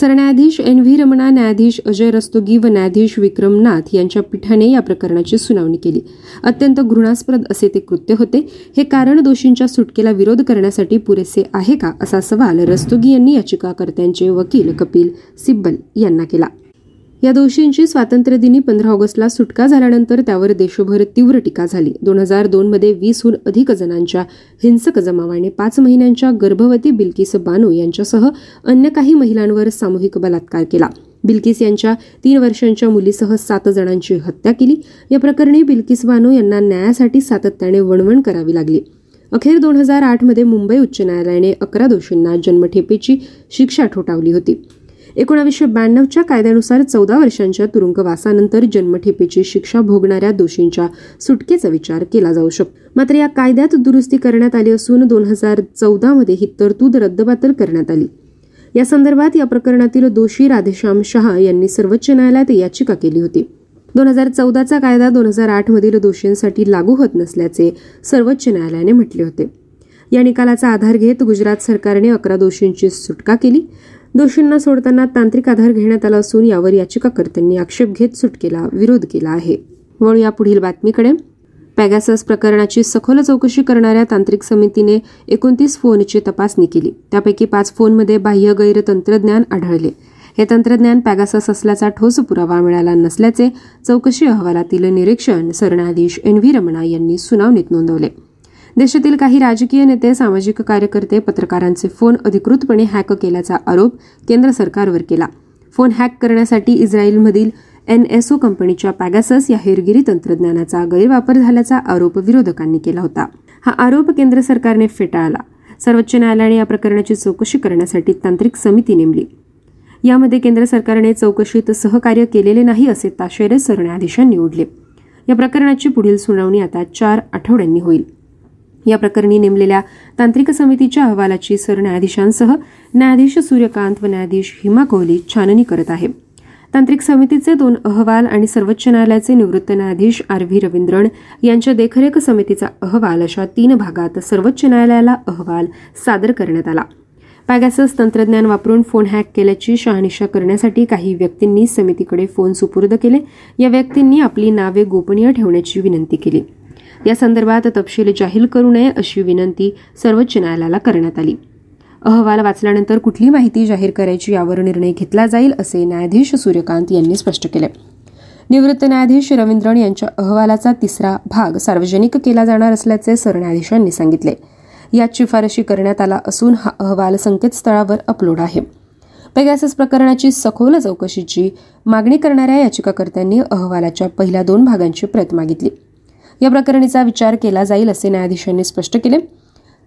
सरन्यायाधीश एन व्ही रमणा न्यायाधीश अजय रस्तोगी व न्यायाधीश विक्रम नाथ यांच्या पीठाने या प्रकरणाची सुनावणी केली. अत्यंत घृणास्पद असे ते कृत्य होते. हे कारण दोषींच्या सुटकेला विरोध करण्यासाठी पुरेसे आहे का असा सवाल रस्तोगी यांनी याचिकाकर्त्यांचे वकील कपिल सिब्बल यांना केला. या दोषींची स्वातंत्र्यदिनी पंधरा ऑगस्टला सुटका झाल्यानंतर त्यावर देशभर तीव्र टीका झाली. दोन हजार दोनमध्ये वीसहून अधिक जणांच्या हिंसक जमावाने पाच महिन्यांच्या गर्भवती बिल्किस बानो यांच्यासह अन्य काही महिलांवर सामूहिक बलात्कार केला. बिल्किस यांच्या तीन वर्षांच्या मुलीसह सात जणांची हत्या केली. या प्रकरणी बिल्किस बानो यांना न्यायासाठी सातत्याने वणवण करावी लागली. अखेर दोन हजार आठमध्ये मुंबई उच्च न्यायालयाने अकरा दोषींना जन्मठेपेची शिक्षा ठोठावली होती. एकोणावीसशे ब्याण्णवच्या कायद्यानुसार चौदा वर्षांच्या तुरुंगवासानंतर जन्मठेपेची शिक्षा भोगणाऱ्या दोषींच्या सुटकेचा विचार केला जाऊ शकतो. मात्र या कायद्यात दुरुस्ती करण्यात आली असून दोन हजार चौदामध्ये ही तरतूद रद्दबातल करण्यात आली. या संदर्भात या प्रकरणातील दोषी राधेश्याम शहा यांनी सर्वोच्च न्यायालयात याचिका केली होती. दोन हजार चौदाचा कायदा दोन हजार आठमधील दोषींसाठी लागू होत नसल्याचे सर्वोच्च न्यायालयाने म्हटले होते. या निकालाचा आधार घेत गुजरात सरकारने अकरा दोषींची सुटका केली. दोषींना सोडताना तांत्रिक आधार घेण्यात आला असून यावर याचिकाकर्त्यांनी आक्षेप घेत सुटकेला विरोध केला आहे. वळूया पुढील बातमीकडे. पॅगासस प्रकरणाची सखोल चौकशी करणाऱ्या तांत्रिक समितीने एकोणतीस फोनची तपासणी केली. त्यापैकी पाच फोनमध्ये बाह्य गैर तंत्रज्ञान आढळले. हे तंत्रज्ञान पॅगासस असल्याचा ठोस पुरावा मिळाला नसल्याचे चौकशी अहवालातील निरीक्षण सरन्यायाधीश एन व्ही रमणा यांनी सुनावणीत नोंदवले. देशातील काही राजकीय नेते सामाजिक कार्यकर्ते पत्रकारांचे फोन अधिकृतपणे हॅक केल्याचा आरोप केंद्र सरकारवर केला. फोन हॅक करण्यासाठी इस्रायलमधील एनएसओ कंपनीच्या पॅगासस या हेरगिरी तंत्रज्ञानाचा गैरवापर झाल्याचा आरोप विरोधकांनी केला होता. हा आरोप केंद्र सरकारने फेटाळला. सर्वोच्च न्यायालयाने या प्रकरणाची चौकशी करण्यासाठी तांत्रिक समिती नेमली. यामध्ये केंद्र सरकारने चौकशीत सहकार्य केलेले नाही असे ताशेरे सरन्यायाधीशांनी ओढले. या प्रकरणाची पुढील सुनावणी आता चार आठवड्यांनी होईल. या प्रकरणी नेमलेल्या तांत्रिक समितीच्या अहवालाची सरन्यायाधीशांसह न्यायाधीश सूर्यकांत व न्यायाधीश हिमा कोहली छाननी करत आहे. तांत्रिक समितीचे दोन अहवाल आणि सर्वोच्च न्यायालयाचे निवृत्त न्यायाधीश आर व्ही रवींद्रन यांच्या देखरेख समितीचा अहवाल अशा तीन भागात सर्वोच्च न्यायालयाला अहवाल सादर करण्यात आला. पॅगॅसस तंत्रज्ञान वापरून फोन हॅक केल्याची शहानिशा करण्यासाठी काही व्यक्तींनी समितीकडे फोन सुपूर्द केले. या व्यक्तींनी आपली नावे गोपनीय ठेवण्याची विनंती केली. या संदर्भात तपशील जाहीर करू नये अशी विनंती सर्वोच्च न्यायालयाला करण्यात आली. अहवाल वाचल्यानंतर कुठली माहिती जाहीर करायची यावर निर्णय घेतला जाईल असे न्यायाधीश सूर्यकांत यांनी स्पष्ट केले. निवृत्त न्यायाधीश रवींद्रन यांच्या अहवालाचा तिसरा भाग सार्वजनिक केला जाणार असल्याचे सरन्यायाधीशांनी सांगितले. यात शिफारशी करण्यात आला असून हा अहवाल संकेतस्थळावर अपलोड आहे. पेगॅसेस प्रकरणाची सखोल चौकशीची मागणी करणाऱ्या याचिकाकर्त्यांनी अहवालाच्या पहिल्या दोन भागांची प्रत मागितली. या प्रकरणीचा विचार केला जाईल असे न्यायाधीशांनी स्पष्ट केले.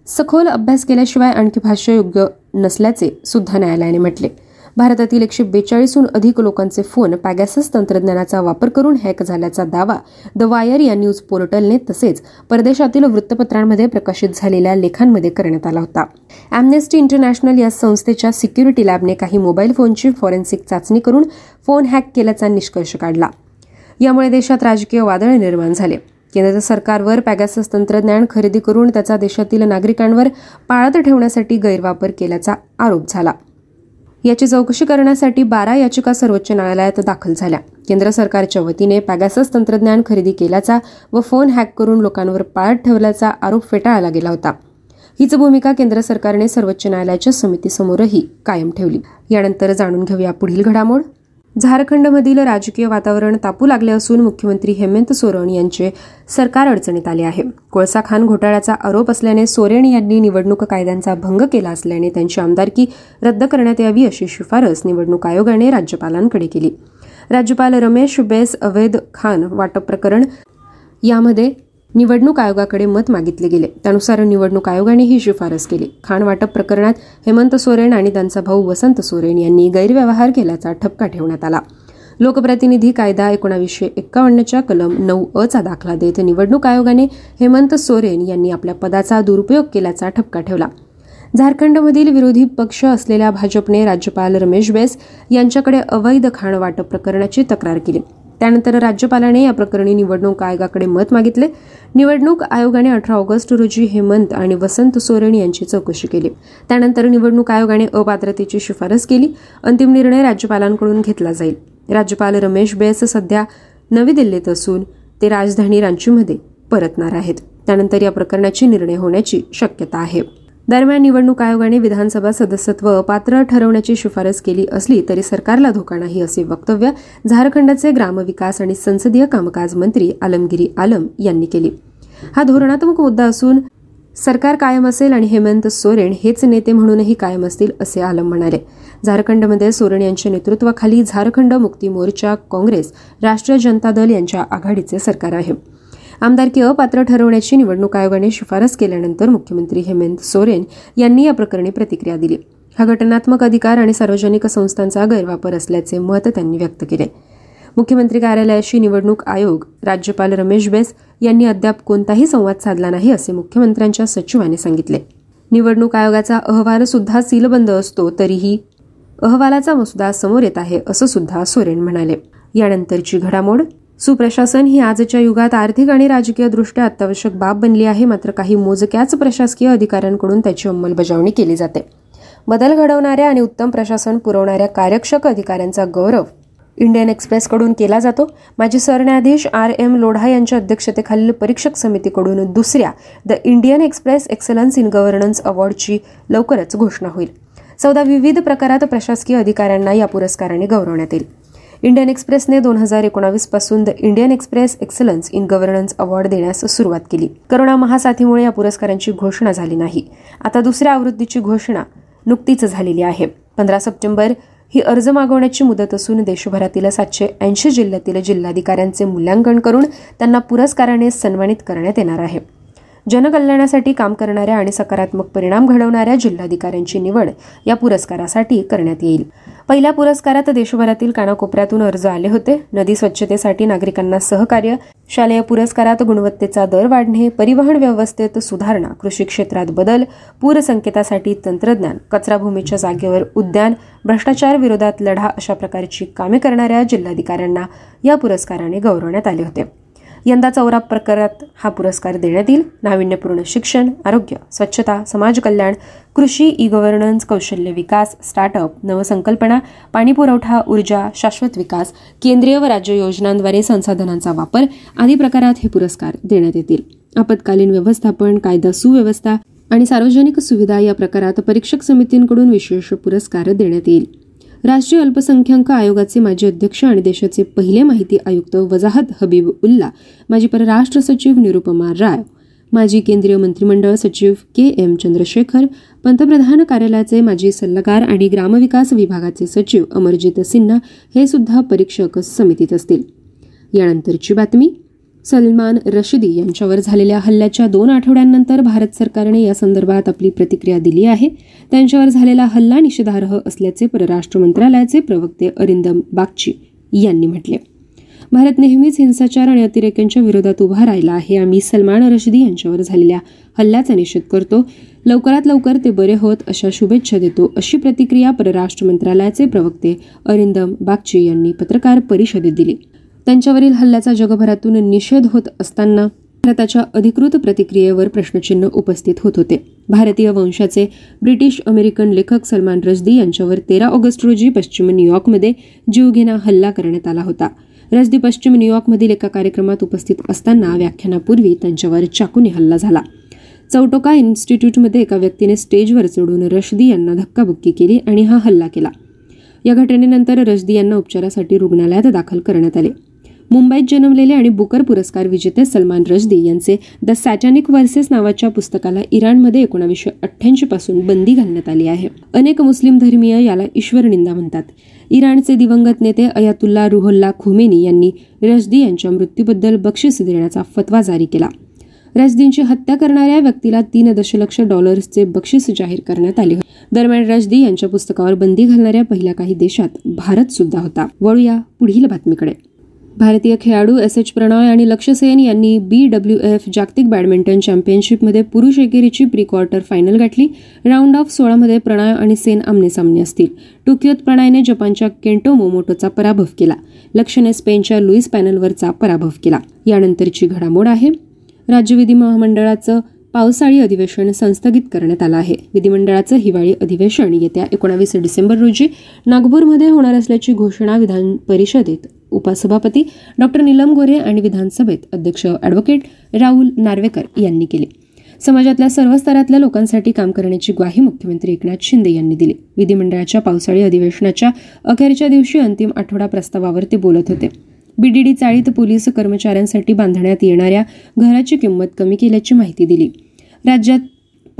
सखोल अभ्यास केल्याशिवाय आणखी भाष्य योग्य नसल्याचे सुद्धा न्यायालयाने म्हटले. भारतातील एकशे बेचाळीसहून अधिक लोकांचे फोन पॅगॅसस तंत्रज्ञानाचा वापर करून हॅक झाल्याचा दावा द वायर या न्यूज पोर्टलने तसेच परदेशातील वृत्तपत्रांमध्ये प्रकाशित झालेल्या लेखांमध्ये करण्यात आला होता. अॅम्नेस्टी इंटरनॅशनल या संस्थेच्या सिक्युरिटी लॅबने काही मोबाईल फोनची फॉरेन्सिक चाचणी करून फोन हॅक केल्याचा निष्कर्ष काढला. यामुळे देशात राजकीय वादळ निर्माण झाले. केंद्र सरकारवर पॅगासस तंत्रज्ञान खरेदी करून त्याचा देशातील नागरिकांवर पाळत ठेवण्यासाठी गैरवापर केल्याचा आरोप झाला. याची चौकशी करण्यासाठी बारा याचिका सर्वोच्च न्यायालयात दाखल झाल्या. केंद्र सरकारच्या वतीने पॅगासस तंत्रज्ञान खरेदी केल्याचा व फोन हॅक करून लोकांवर पाळत ठेवल्याचा आरोप फेटाळला गेला होता. हीच भूमिका केंद्र सरकारने सर्वोच्च न्यायालयाच्या समितीसमोरही कायम ठेवली. यानंतर जाणून घेऊया पुढील घडामोड. झारखंडमधील राजकीय वातावरण तापू लागले असून मुख्यमंत्री हेमंत सोरेन यांचे सरकार अडचणीत आले आहे. कोळसा खान घोटाळ्याचा आरोप असल्याने सोरेन यांनी निवडणूक कायद्यांचा भंग केला असल्याने त्यांची आमदारकी रद्द करण्यात यावी अशी शिफारस निवडणूक आयोगाने राज्यपालांकडे केली. राज्यपाल रमेश बेस अवैध खान वाटप प्रकरण यामध्ये निवडणूक आयोगाकडे मत मागितले गेले. त्यानुसार निवडणूक आयोगाने ही शिफारस केली. खाण वाटप प्रकरणात हेमंत सोरेन आणि त्यांचा भाऊ वसंत सोरेन यांनी गैरव्यवहार केल्याचा ठपका ठेवण्यात आला. लोकप्रतिनिधी कायदा एकोणावीसशे एक्कावन्नच्या कलम नऊ अ चा दाखला देत निवडणूक आयोगाने हेमंत सोरेन यांनी आपल्या पदाचा दुरुपयोग केल्याचा ठपका ठेवला. झारखंडमधील विरोधी पक्ष असलेल्या भाजपने राज्यपाल रमेश बेस यांच्याकडे अवैध खाण वाटप प्रकरणाची तक्रार केली. त्यानंतर राज्यपालाने या प्रकरणी निवडणूक आयोगाकडे मत मागितले. निवडणूक आयोगाने अठरा ऑगस्ट रोजी हेमंत आणि वसंत सोरेन यांची चौकशी केली. त्यानंतर निवडणूक आयोगाने अपात्रतेची शिफारस केली. अंतिम निर्णय राज्यपालांकडून घेतला जाईल. राज्यपाल रमेश बेस सध्या नवी दिल्लीत असून ते राजधानी रांचीमध्ये परतणार आहेत. त्यानंतर या प्रकरणाची निर्णय होण्याची शक्यता आहे. दरम्यान निवडणूक आयोगाने विधानसभा सदस्यत्व पात्र ठरवण्याची शिफारस केली असली तरी सरकारला धोका नाही असे वक्तव्य झारखंडचे ग्रामविकास आणि संसदीय कामकाज मंत्री आलमगिरी आलम यांनी केली. हा धोरणात्मक मुद्दा असून सरकार कायम असेल आणि हेमंत सोरेन हेच नेते म्हणूनही कायम असतील असे आलम म्हणाले. झारखंडमध्ये सोरेन यांच्या नेतृत्वाखाली झारखंड मुक्ती मोर्चा काँग्रेस राष्ट्रीय जनता दल यांच्या आघाडीचे सरकार आहे. आमदारकी अपात्र ठरवण्याची निवडणूक आयोगाने शिफारस केल्यानंतर मुख्यमंत्री हेमंत सोरेन यांनी या प्रकरणी प्रतिक्रिया दिली. हा घटनात्मक अधिकार आणि सार्वजनिक संस्थांचा गैरवापर असल्याचे मत त्यांनी व्यक्त केले. मुख्यमंत्री कार्यालयाशी निवडणूक आयोग राज्यपाल रमेश बेस यांनी अद्याप कोणताही संवाद साधला नाही असे मुख्यमंत्र्यांच्या सचिवाने सांगितले. निवडणूक आयोगाचा अहवाल सुद्धा सीलबंद असतो तरीही अहवालाचा मसुदा समोर येत आहे असं सुद्धा सोरेन म्हणाले. यानंतरची घडामोड सुप्रशासन ही आजच्या युगात आर्थिक आणि राजकीय दृष्ट्या अत्यावश्यक बाब बनली आहे. मात्र काही मोजक्याच प्रशासकीय अधिकाऱ्यांकडून त्याची अंमलबजावणी केली जाते. बदल घडवणाऱ्या आणि उत्तम प्रशासन पुरवणाऱ्या कार्यक्षक अधिकाऱ्यांचा गौरव इंडियन एक्सप्रेसकडून केला जातो. माजी सरन्यायाधीश आर एम लोढा यांच्या अध्यक्षतेखालील परीक्षक समितीकडून दुसऱ्या the Indian Express excellence in governance अवॉर्डची लवकरच घोषणा होईल. चौदा विविध प्रकारात प्रशासकीय अधिकाऱ्यांना या पुरस्काराने गौरवण्यात येईल. इंडियन एक्सप्रेसने दोन हजार एकोणावीसपासून the Indian Express excellence in governance award देण्यास सुरुवात केली. करोना महासाथीमुळे या पुरस्कारांची घोषणा झाली नाही. आता दुसऱ्या आवृत्तीची घोषणा नुकतीच झालेली आहे. पंधरा सप्टेंबर ही अर्ज मागवण्याची मुदत असून देशभरातील सातशे ऐंशी जिल्ह्यातील जिल्हाधिकाऱ्यांचे मूल्यांकन करून त्यांना पुरस्काराने सन्मानित करण्यात येणार आहे. जनकल्याणासाठी काम करणाऱ्या आणि सकारात्मक परिणाम घडवणाऱ्या जिल्हाधिकाऱ्यांची निवड या पुरस्कारासाठी करण्यात येईल. पहिल्या पुरस्कारात देशभरातील कानाकोपऱ्यातून अर्ज आले होते. नदी स्वच्छतेसाठी नागरिकांना सहकार्य शालेय पुरस्कारात गुणवत्तेचा दर वाढणे परिवहन व्यवस्थेत सुधारणा कृषी क्षेत्रात बदल पूरसंकेतासाठी तंत्रज्ञान कचराभूमीच्या जागेवर उद्यान भ्रष्टाचार विरोधात लढा अशा प्रकारची कामे करणाऱ्या जिल्हाधिकाऱ्यांना या पुरस्काराने गौरवण्यात आले होते. यंदा चौरा प्रकारात हा पुरस्कार देण्यात येईल. नाविन्यपूर्ण शिक्षण आरोग्य स्वच्छता समाज कल्याण कृषी ई गव्हर्नन्स कौशल्य विकास स्टार्टअप नवसंकल्पना पाणीपुरवठा ऊर्जा शाश्वत विकास केंद्रीय व राज्य योजनांद्वारे संसाधनांचा वापर आदी प्रकारात हे पुरस्कार देण्यात येतील. आपत्कालीन व्यवस्थापन कायदा सुव्यवस्था आणि सार्वजनिक सुविधा या प्रकारात परीक्षक समितींकडून विशेष पुरस्कार देण्यात येईल. राष्ट्रीय अल्पसंख्याक आयोगाचे माजी अध्यक्ष आणि देशाचे पहिले माहिती आयुक्त वजाहत हबीब उल्ला माजी परराष्ट्र सचिव निरुपमा राय माजी केंद्रीय मंत्रिमंडळ सचिव के एम चंद्रशेखर पंतप्रधान कार्यालयाचे माजी सल्लागार आणि ग्रामविकास विभागाचे सचिव अमरजित सिन्हा हे सुद्धा परीक्षक समितीत असतील. यानंतरची बातमी सलमान रशिदी यांच्यावर झालेल्या हल्ल्याच्या दोन आठवड्यांनंतर भारत सरकारने या संदर्भात आपली प्रतिक्रिया दिली आहे. त्यांच्यावर झालेला हल्ला निषेधार्ह असल्याचे परराष्ट्र मंत्रालयाचे प्रवक्ते अरिंदम बागची यांनी म्हटले. भारत नेहमीच हिंसाचार आणि अतिरेक्यांच्या विरोधात उभा राहिला आहे. आम्ही सलमान रशिदी यांच्यावर झालेल्या हल्ल्याचा निषेध करतो. लवकरात लवकर ते बरे होत अशा शुभेच्छा देतो अशी प्रतिक्रिया परराष्ट्र मंत्रालयाचे प्रवक्ते अरिंदम बागची यांनी पत्रकार परिषदेत दिली. त्यांच्यावरील हल्ल्याचा जगभरातून निषेध होत असताना भारताच्या अधिकृत प्रतिक्रियेवर प्रश्नचिन्ह उपस्थित होत होते. भारतीय वंशाचे ब्रिटिश अमेरिकन लेखक सलमान रजदी यांच्यावर तेरा ऑगस्ट रोजी पश्चिम न्यूयॉर्कमध्ये जीवघेणा हल्ला करण्यात आला होता. रजदी पश्चिम न्यूयॉर्कमधील एका कार्यक्रमात उपस्थित असताना व्याख्यानापूर्वी त्यांच्यावर चाकूने हल्ला झाला. चौटोका इन्स्टिट्यूटमध्ये एका व्यक्तीने स्टेजवर चढून रशदी यांना धक्काबुक्की केली आणि हा हल्ला केला. या घटनेनंतर रशदी यांना उपचारासाठी रुग्णालयात दाखल करण्यात आले. मुंबईत जन्मलेले आणि बुकर पुरस्कार विजेते सलमान रजदी यांचे द सॅटॅनिक वर्सेस नावाच्या पुस्तकाला इराणमध्ये एकोणावीसशे अठ्ठ्याऐंशी पासून बंदी घालण्यात आली आहे. अनेक मुस्लिम धर्मीय याला ईश्वर निंदा म्हणतात. इराणचे दिवंगत नेते अयातुल्ला रुहल्ला खुमेनी यांनी रजदी यांच्या मृत्यूबद्दल बक्षीस देण्याचा फतवा जारी केला. रजदींची हत्या करणाऱ्या व्यक्तीला तीन दशलक्ष डॉलर्सचे बक्षीस जाहीर करण्यात आले होते. दरम्यान रजदी यांच्या पुस्तकावर बंदी घालणाऱ्या पहिल्या काही देशात भारत सुद्धा होता. वळूया पुढील बातमीकडे. भारतीय खेळाडू एस एच प्रणॉय आणि लक्ष्य सेन यांनी बी डब्ल्यू एफ जागतिक बॅडमिंटन चॅम्पियनशिपमध्ये पुरुष एकेरीची प्री क्वार्टर फायनल गाठली. राऊंड ऑफ सोळामध्ये प्रणॉय आणि सेन आमने सामने असतील. टोकियोत प्रणॉयने जपानच्या केंटो मोमोटोचा पराभव केला. लक्ष्यने स्पेनच्या लुईस पॅनलवरचा पराभव केला. यानंतरची घडामोड आहे. राज्य विधी महामंडळाचं पावसाळी अधिवेशन संस्थगित करण्यात आलं आहे. विधिमंडळाचं हिवाळी अधिवेशन येत्या एकोणावीस डिसेंबर रोजी नागपूरमध्ये होणार असल्याची घोषणा विधान परिषदेत उपसभापती डॉक्टर नीलम गोरे आणि विधानसभेत अध्यक्ष ॲडव्होकेट राहुल नार्वेकर यांनी केली. समाजातल्या सर्व स्तरातल्या लोकांसाठी काम करण्याची ग्वाही मुख्यमंत्री एकनाथ शिंदे यांनी दिली. विधिमंडळाच्या पावसाळी अधिवेशनाच्या अखेरच्या दिवशी अंतिम आठवडा प्रस्तावावर ते बोलत होते. बीडीडी चाळीत पोलीस कर्मचाऱ्यांसाठी बांधण्यात येणाऱ्या घराची किंमत कमी केल्याची माहिती दिली. राज्यात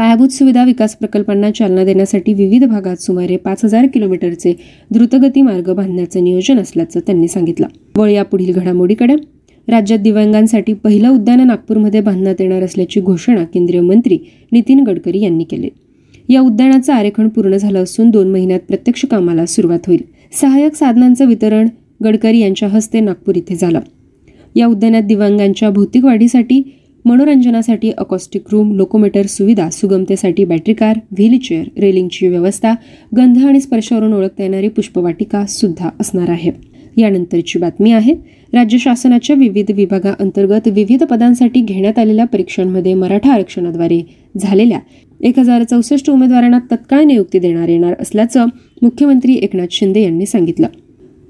पायाभूत सुविधा विकास प्रकल्पांना चालना देण्यासाठी विविध भागात सुमारे पाच हजार किलोमीटरचे द्रुतगती मार्ग बांधण्याचं नियोजन असल्याचं त्यांनी सांगितलं. वळ यापुढील घडामोडीकडे. राज्यात दिव्यांगांसाठी पहिलं उद्यान नागपूरमध्ये बांधण्यात येणार असल्याची घोषणा केंद्रीय मंत्री नितीन गडकरी यांनी केली. या उद्यानाचं आरेखन पूर्ण झालं असून दोन महिन्यात प्रत्यक्ष कामाला सुरुवात होईल. सहाय्यक साधनांचं वितरण गडकरी यांच्या हस्ते नागपूर इथे झालं. या उद्यानात दिव्यांगांच्या भौतिक वाढीसाठी मनोरंजनासाठी अकॉस्टिक रूम लोकोमीटर सुविधा सुगमतेसाठी बॅटरी कार व्हीलचेअर रेलिंगची व्यवस्था गंध आणि स्पर्शावरून ओळखता येणारी पुष्पवाटिका सुद्धा असणार आहे यानंतरची बातमी आहे राज्य शासनाच्या विविध विभागाअंतर्गत विविध पदांसाठी घेण्यात आलेल्या परीक्षांमध्ये मराठा आरक्षणाद्वारे झालेल्या एक हजार चौसष्ट उमेदवारांना तत्काळ नियुक्ती देणार येणार असल्याचं मुख्यमंत्री एकनाथ शिंदे यांनी सांगितलं.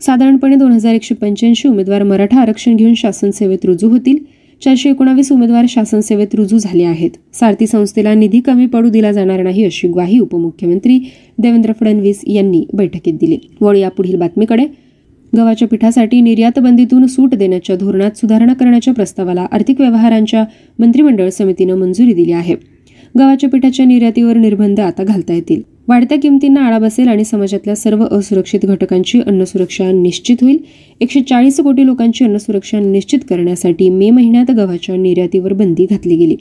साधारणपणे दोन हजार एकशे पंच्याऐंशी उमेदवार मराठा आरक्षण घेऊन शासन सेवेत रुजू होतील चारशे एकोणावीस उमेदवार शासन सेवेत रुजू झाले आहेत. सारथी संस्थेला निधी कमी पडू दिला जाणार नाही अशी ग्वाही उपमुख्यमंत्री देवेंद्र फडणवीस यांनी बैठकीत दिली. वळ या पुढील बातमीकडे. गव्हाच्या पिठासाठी निर्यातबंदीतून सूट देण्याच्या धोरणात सुधारणा करण्याच्या प्रस्तावाला आर्थिक व्यवहारांच्या मंत्रिमंडळ समितीनं मंजुरी दिली आहे. गव्हाच्या पिठाच्या निर्यातीवर निर्बंध आता घालता येतील. वाढत्या किमतींना आळा बसेल आणि समाजातल्या सर्व असुरक्षित घटकांची अन्नसुरक्षा निश्चित होईल. एकशे चाळीस कोटी लोकांची अन्नसुरक्षा निश्चित करण्यासाठी मे महिन्यात गव्हाच्या निर्यातीवर बंदी घातली गेली.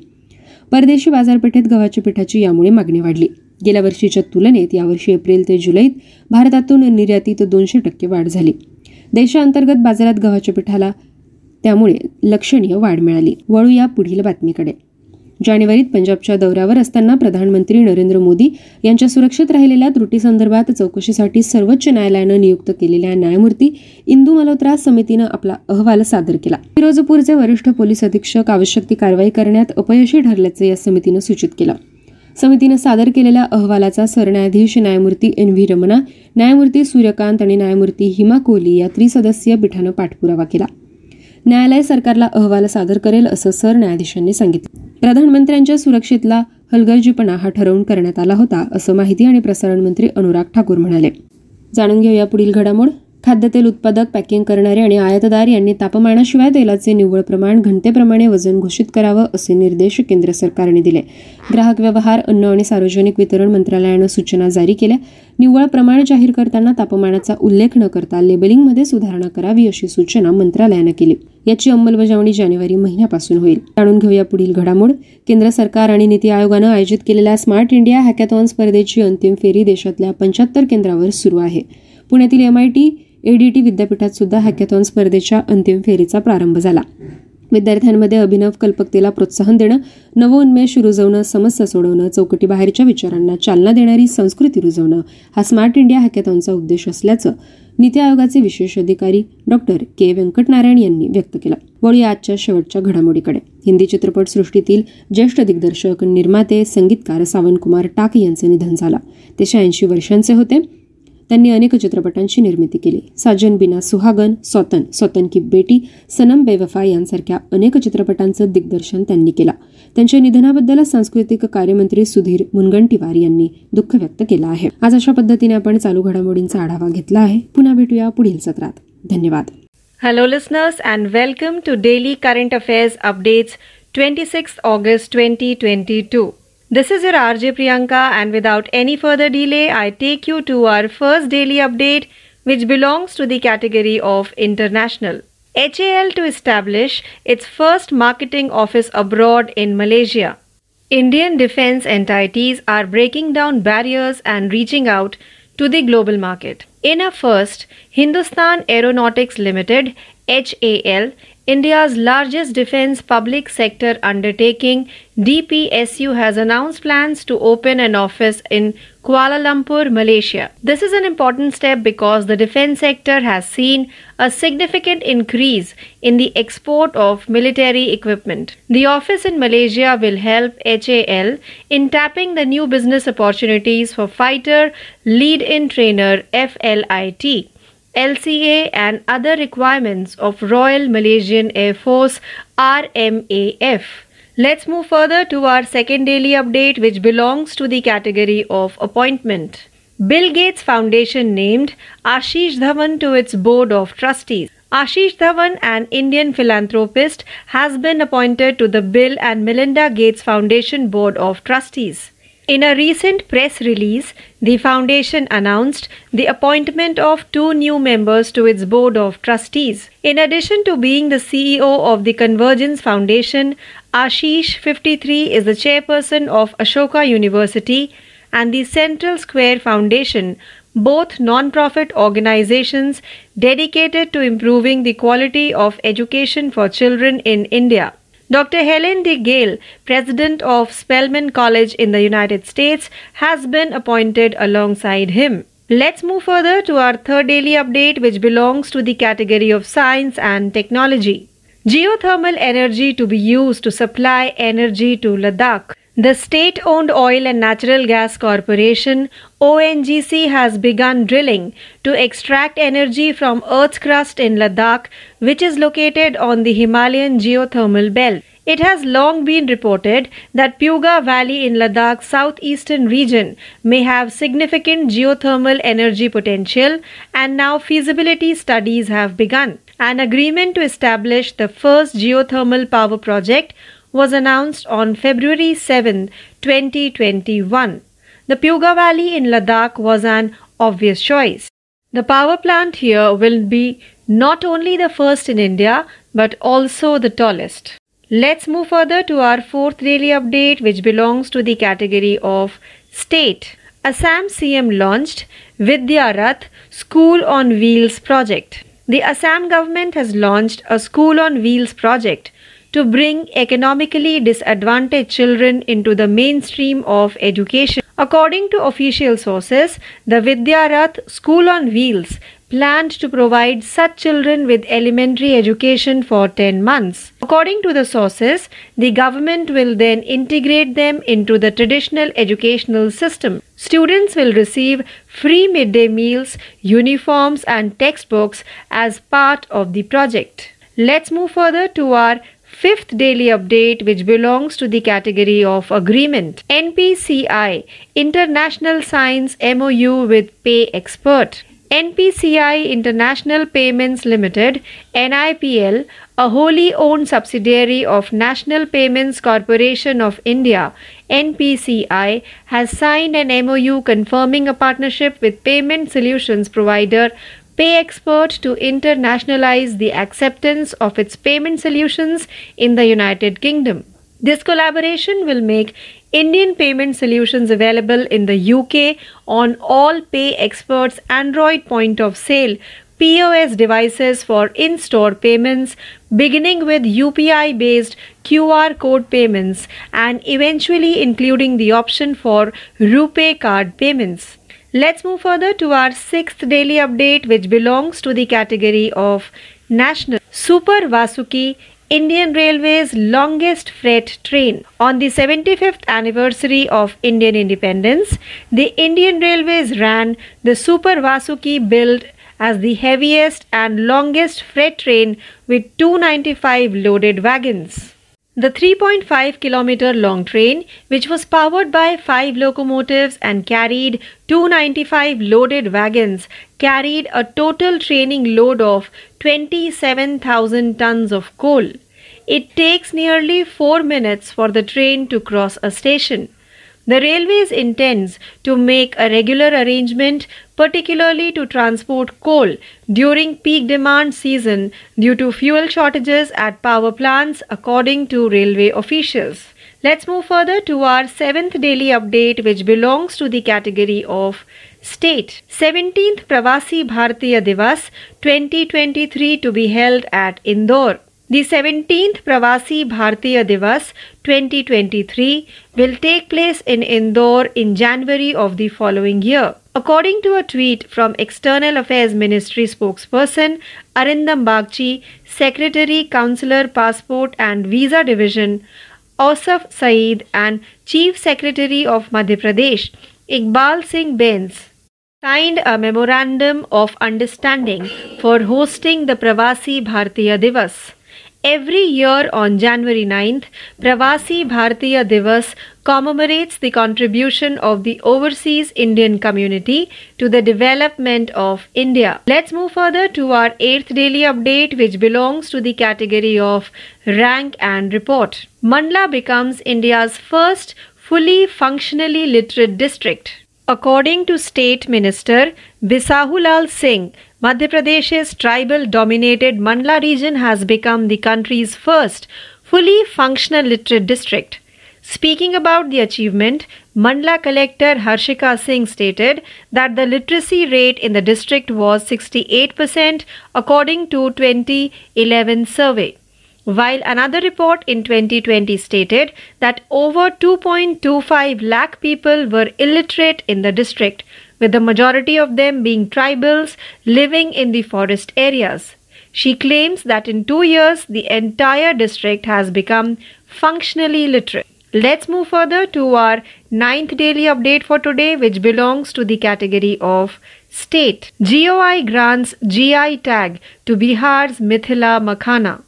परदेशी बाजारपेठेत गव्हाच्या पिठाची यामुळे मागणी वाढली. गेल्या वर्षीच्या तुलनेत यावर्षी एप्रिल ते जुलैत भारतातून निर्यातीत दोनशे टक्के वाढ झाली. देशांतर्गत बाजारात गव्हाच्या पिठाला त्यामुळे लक्षणीय वाढ मिळाली. वळू या पुढील बातमीकडे. जानेवारीत पंजाबच्या दौऱ्यावर असताना प्रधानमंत्री नरेंद्र मोदी यांच्या सुरक्षित राहिलेल्या त्रुटीसंदर्भात चौकशीसाठी सर्वोच्च न्यायालयानं नियुक्त केलेल्या न्यायमूर्ती इंदू मल्होत्रा समितीनं आपला अहवाल सादर केला. फिरोजपूरचे वरिष्ठ पोलीस अधीक्षक आवश्यक ती कारवाई करण्यात अपयशी ठरल्याचं या समितीनं सूचित केलं. समितीनं सादर केलेल्या अहवालाचा सरन्यायाधीश न्यायमूर्ती एन व्ही रमणा न्यायमूर्ती सूर्यकांत आणि न्यायमूर्ती हिमा कोहली या त्रिसदस्यीय पीठानं पाठपुरावा केला. न्यायालय सरकारला अहवाल सादर करेल असं सरन्यायाधीशांनी सांगितलं. प्रधानमंत्र्यांच्या सुरक्षेतला हलगर्जीपणा हा ठरवून करण्यात आला होता असं माहिती आणि प्रसारण मंत्री अनुराग ठाकूर म्हणाले. जाणून घेऊया पुढील घडामोड. खाद्यतेल उत्पादक पॅकिंग करणारे आणि आयातदार यांनी तापमानाशिवाय तेलाचे निव्वळ प्रमाण घंटेप्रमाणे वजन घोषित करावं असे निर्देश केंद्र सरकारने दिले. ग्राहक व्यवहार अन्न आणि सार्वजनिक वितरण मंत्रालयानं सूचना जारी केल्या. निव्वळ प्रमाण जाहीर करताना तापमानाचा उल्लेख न करता लेबलिंगमध्ये सुधारणा करावी अशी सूचना मंत्रालयानं केली. याची अंमलबजावणी जानेवारी महिन्यापासून होईल. जाणून घेऊया पुढील घडामोड. केंद्र सरकार आणि नीती आयोगानं आयोजित केलेल्या स्मार्ट इंडिया हॅकॅथॉन स्पर्धेची अंतिम फेरी देशातल्या पंच्याहत्तर केंद्रावर सुरू आहे. पुण्यातील एमआयटी एडीटी विद्यापीठात सुद्धा हॅकॅथॉन स्पर्धेच्या अंतिम फेरीचा प्रारंभ झाला. विद्यार्थ्यांमध्ये अभिनव कल्पकतेला प्रोत्साहन देणं नवोन्मेष रुजवणं समस्या सोडवणं चौकटी बाहेरच्या विचारांना चालना देणारी संस्कृती रुजवणं हा स्मार्ट इंडिया हॅकॅथॉनचा उद्देश असल्याचं नीती आयोगाचे विशेष अधिकारी डॉक्टर के. व्यंकटनारायण यांनी व्यक्त केलं. वळूया आजच्या शेवटच्या घडामोडीकडे. हिंदी चित्रपटसृष्टीतील ज्येष्ठ दिग्दर्शक निर्माते संगीतकार सावंतकुमार टाक यांचं निधन झालं. ते शहाऐंशी वर्षांचे होते. त्यांनी अनेक चित्रपटांची निर्मिती केली. साजन बिना सुहागन स्वतन स्वतन की बेटी सनम बेवफा यांसारख्या अनेक चित्रपटांचं दिग्दर्शन त्यांनी केलं. त्यांच्या निधनाबद्दल सांस्कृतिक कार्यमंत्री सुधीर मुनगंटीवार यांनी दुःख व्यक्त केलं आहे. आज अशा पद्धतीने आपण चालू घडामोडींचा आढावा घेतला आहे. पुन्हा भेटूया पुढील सत्रात. धन्यवाद. Hello, listeners, and welcome to Daily Current Affairs Updates 26th August 2022. This is your RJ Priyanka, and without any further delay, I take you to our first daily update, which belongs to the category of international. HAL to establish its first marketing office abroad in Malaysia. Indian defense entities are breaking down barriers and reaching out to the global market. In a first, Hindustan Aeronautics Limited HAL, India's largest defense public sector undertaking, DPSU has announced plans to open an office in Kuala Lumpur, Malaysia. This is an important step because the defense sector has seen a significant increase in the export of military equipment. The office in Malaysia will help HAL in tapping the new business opportunities for fighter lead in trainer FLIT. LCA and other requirements of Royal Malaysian Air Force RMAF. Let's move further to our second daily update, which belongs to the category of appointment. Bill Gates Foundation named Ashish Dhawan to its board of trustees. Ashish Dhawan, an Indian philanthropist, has been appointed to the Bill and Melinda Gates Foundation Board of Trustees. In a recent press release, the foundation announced the appointment of two new members to its board of trustees. In addition to being the CEO of the Convergence Foundation, Ashish 53 is the chairperson of Ashoka University and the Central Square Foundation, both non-profit organizations dedicated to improving the quality of education for children in India. Dr. Helen D. Gale, president of Spelman College in the United States, has been appointed alongside him. Let's move further to our third daily update, which belongs to the category of science and technology. Geothermal energy to be used to supply energy to Ladakh. The state owned Oil and Natural Gas Corporation ONGC has begun drilling to extract energy from Earth's crust in Ladakh, which is located on the Himalayan geothermal belt. It has long been reported that Puga Valley in Ladakh's southeastern region may have significant geothermal energy potential, and now feasibility studies have begun. An agreement to establish the first geothermal power project was announced on February 7, 2021. The Puga Valley in Ladakh was an obvious choice. The power plant here will be not only the first in India but also the tallest. Let's move further to our fourth daily update, which belongs to the category of state. Assam CM launched Vidya Rath School on Wheels project. The Assam government has launched a School on Wheels project to bring economically disadvantaged children into the mainstream of education. According to official sources, the Vidyarath School on Wheels planned to provide such children with elementary education for 10 months. According to the sources, the government will then integrate them into the traditional educational system. Students will receive free midday meals, uniforms, and textbooks as part of the project. Let's move further to our fifth daily update, which belongs to the category of agreement. NPCI International Science MOU with Pay Expert. NPCI International Payments Limited NIPL, a wholly owned subsidiary of National Payments Corporation of India NPCI, has signed an MOU confirming a partnership with payment solutions provider PayExpert to internationalize the acceptance of its payment solutions in the United Kingdom. This collaboration will make Indian payment solutions available in the UK on all PayExpert's Android point of sale POS devices for in store payments, beginning with UPI based QR code payments and eventually including the option for RuPay card payments. Let's move further to our sixth daily update, which belongs to the category of National Super Vasuki Indian Railways longest freight train. On the 75th anniversary of Indian independence, the Indian Railways ran the Super Vasuki built as the heaviest and longest freight train with 295 loaded wagons. The 3.5 kilometer long train, which was powered by 5 locomotives and carried 295 loaded wagons, carried a total training load of 27,000 tons of coal. It takes nearly 4 minutes for the train to cross a station. The railways intends to make a regular arrangement particularly to transport coal during peak demand season due to fuel shortages at power plants according to railway officials. Let's move further to our seventh daily update, which belongs to the category of state. 17th Pravasi Bharatiya Divas 2023 to be held at Indore. The 17th Pravasi Bharatiya Divas 2023 will take place in Indore in January of the following year. According to a tweet from External Affairs Ministry spokesperson Arindam Bagchi, Secretary, Counselor, Passport and Visa Division, Ausaf Saeed and Chief Secretary of Madhya Pradesh, Iqbal Singh Bains, signed a memorandum of understanding for hosting the Pravasi Bharatiya Divas. Every year on January 9th, Pravasi Bharatiya Divas commemorates the contribution of the overseas Indian community to the development of India. Let's move further to our 8th daily update which belongs to the category of rank and report. Mandla becomes India's first fully functionally literate district. According to State Minister Bisahulal Singh, Madhya Pradesh's tribal dominated Mandla region has become the country's first fully functional literate district. Speaking about the achievement, Mandla collector Harshika Singh stated that the literacy rate in the district was 68% according to 2011 survey. While another report in 2020 stated that over 2.25 lakh people were illiterate in the district, with the majority of them being tribals living in the forest areas. She claims that in two years, the entire district has become functionally literate. Let's move further to our ninth daily update for today, which belongs to the category of state. GOI grants GI tag to Bihar's Mithila Makhana.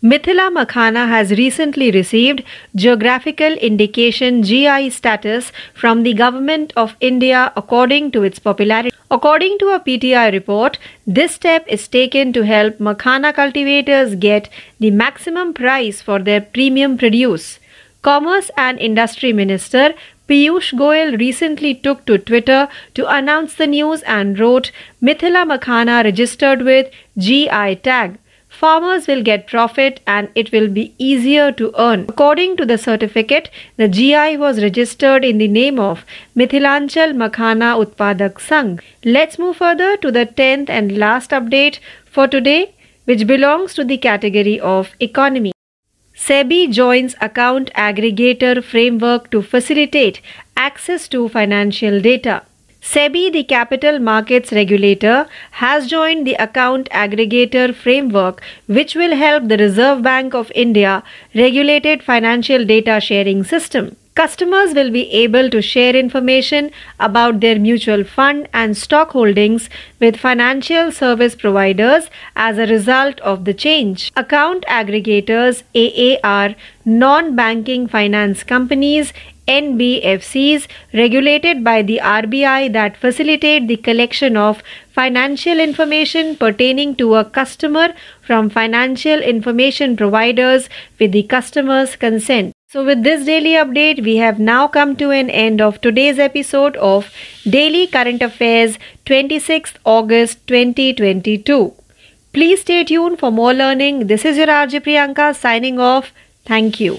Mithila Makhana has recently received geographical indication GI status from the Government of India according to its popularity. According to a PTI report, this step is taken to help Makhana cultivators get the maximum price for their premium produce. Commerce and Industry Minister Piyush Goyal recently took to Twitter to announce the news and wrote Mithila Makhana registered with GI tag farmers will get profit and it will be easier to earn. According to the certificate, the GI was registered in the name of Mithilanchal Makhana Utpadak Sangh. Let's move further to the 10th and last update for today, which belongs to the category of economy. SEBI joins account aggregator framework to facilitate access to financial data. SEBI, the capital markets regulator, has joined the account aggregator framework, which will help the Reserve Bank of India regulated financial data sharing system. Customers will be able to share information about their mutual fund and stock holdings with financial service providers as a result of the change. Account aggregators, AAR, non banking finance companies, NBFCs regulated by the RBI that facilitate the collection of financial information pertaining to a customer from financial information providers with the customer's consent. So, with this daily update, we have now come to an end of today's episode of Daily Current Affairs 26th August 2022. Please stay tuned for more learning. This is your RJ Priyanka signing off. Thank you.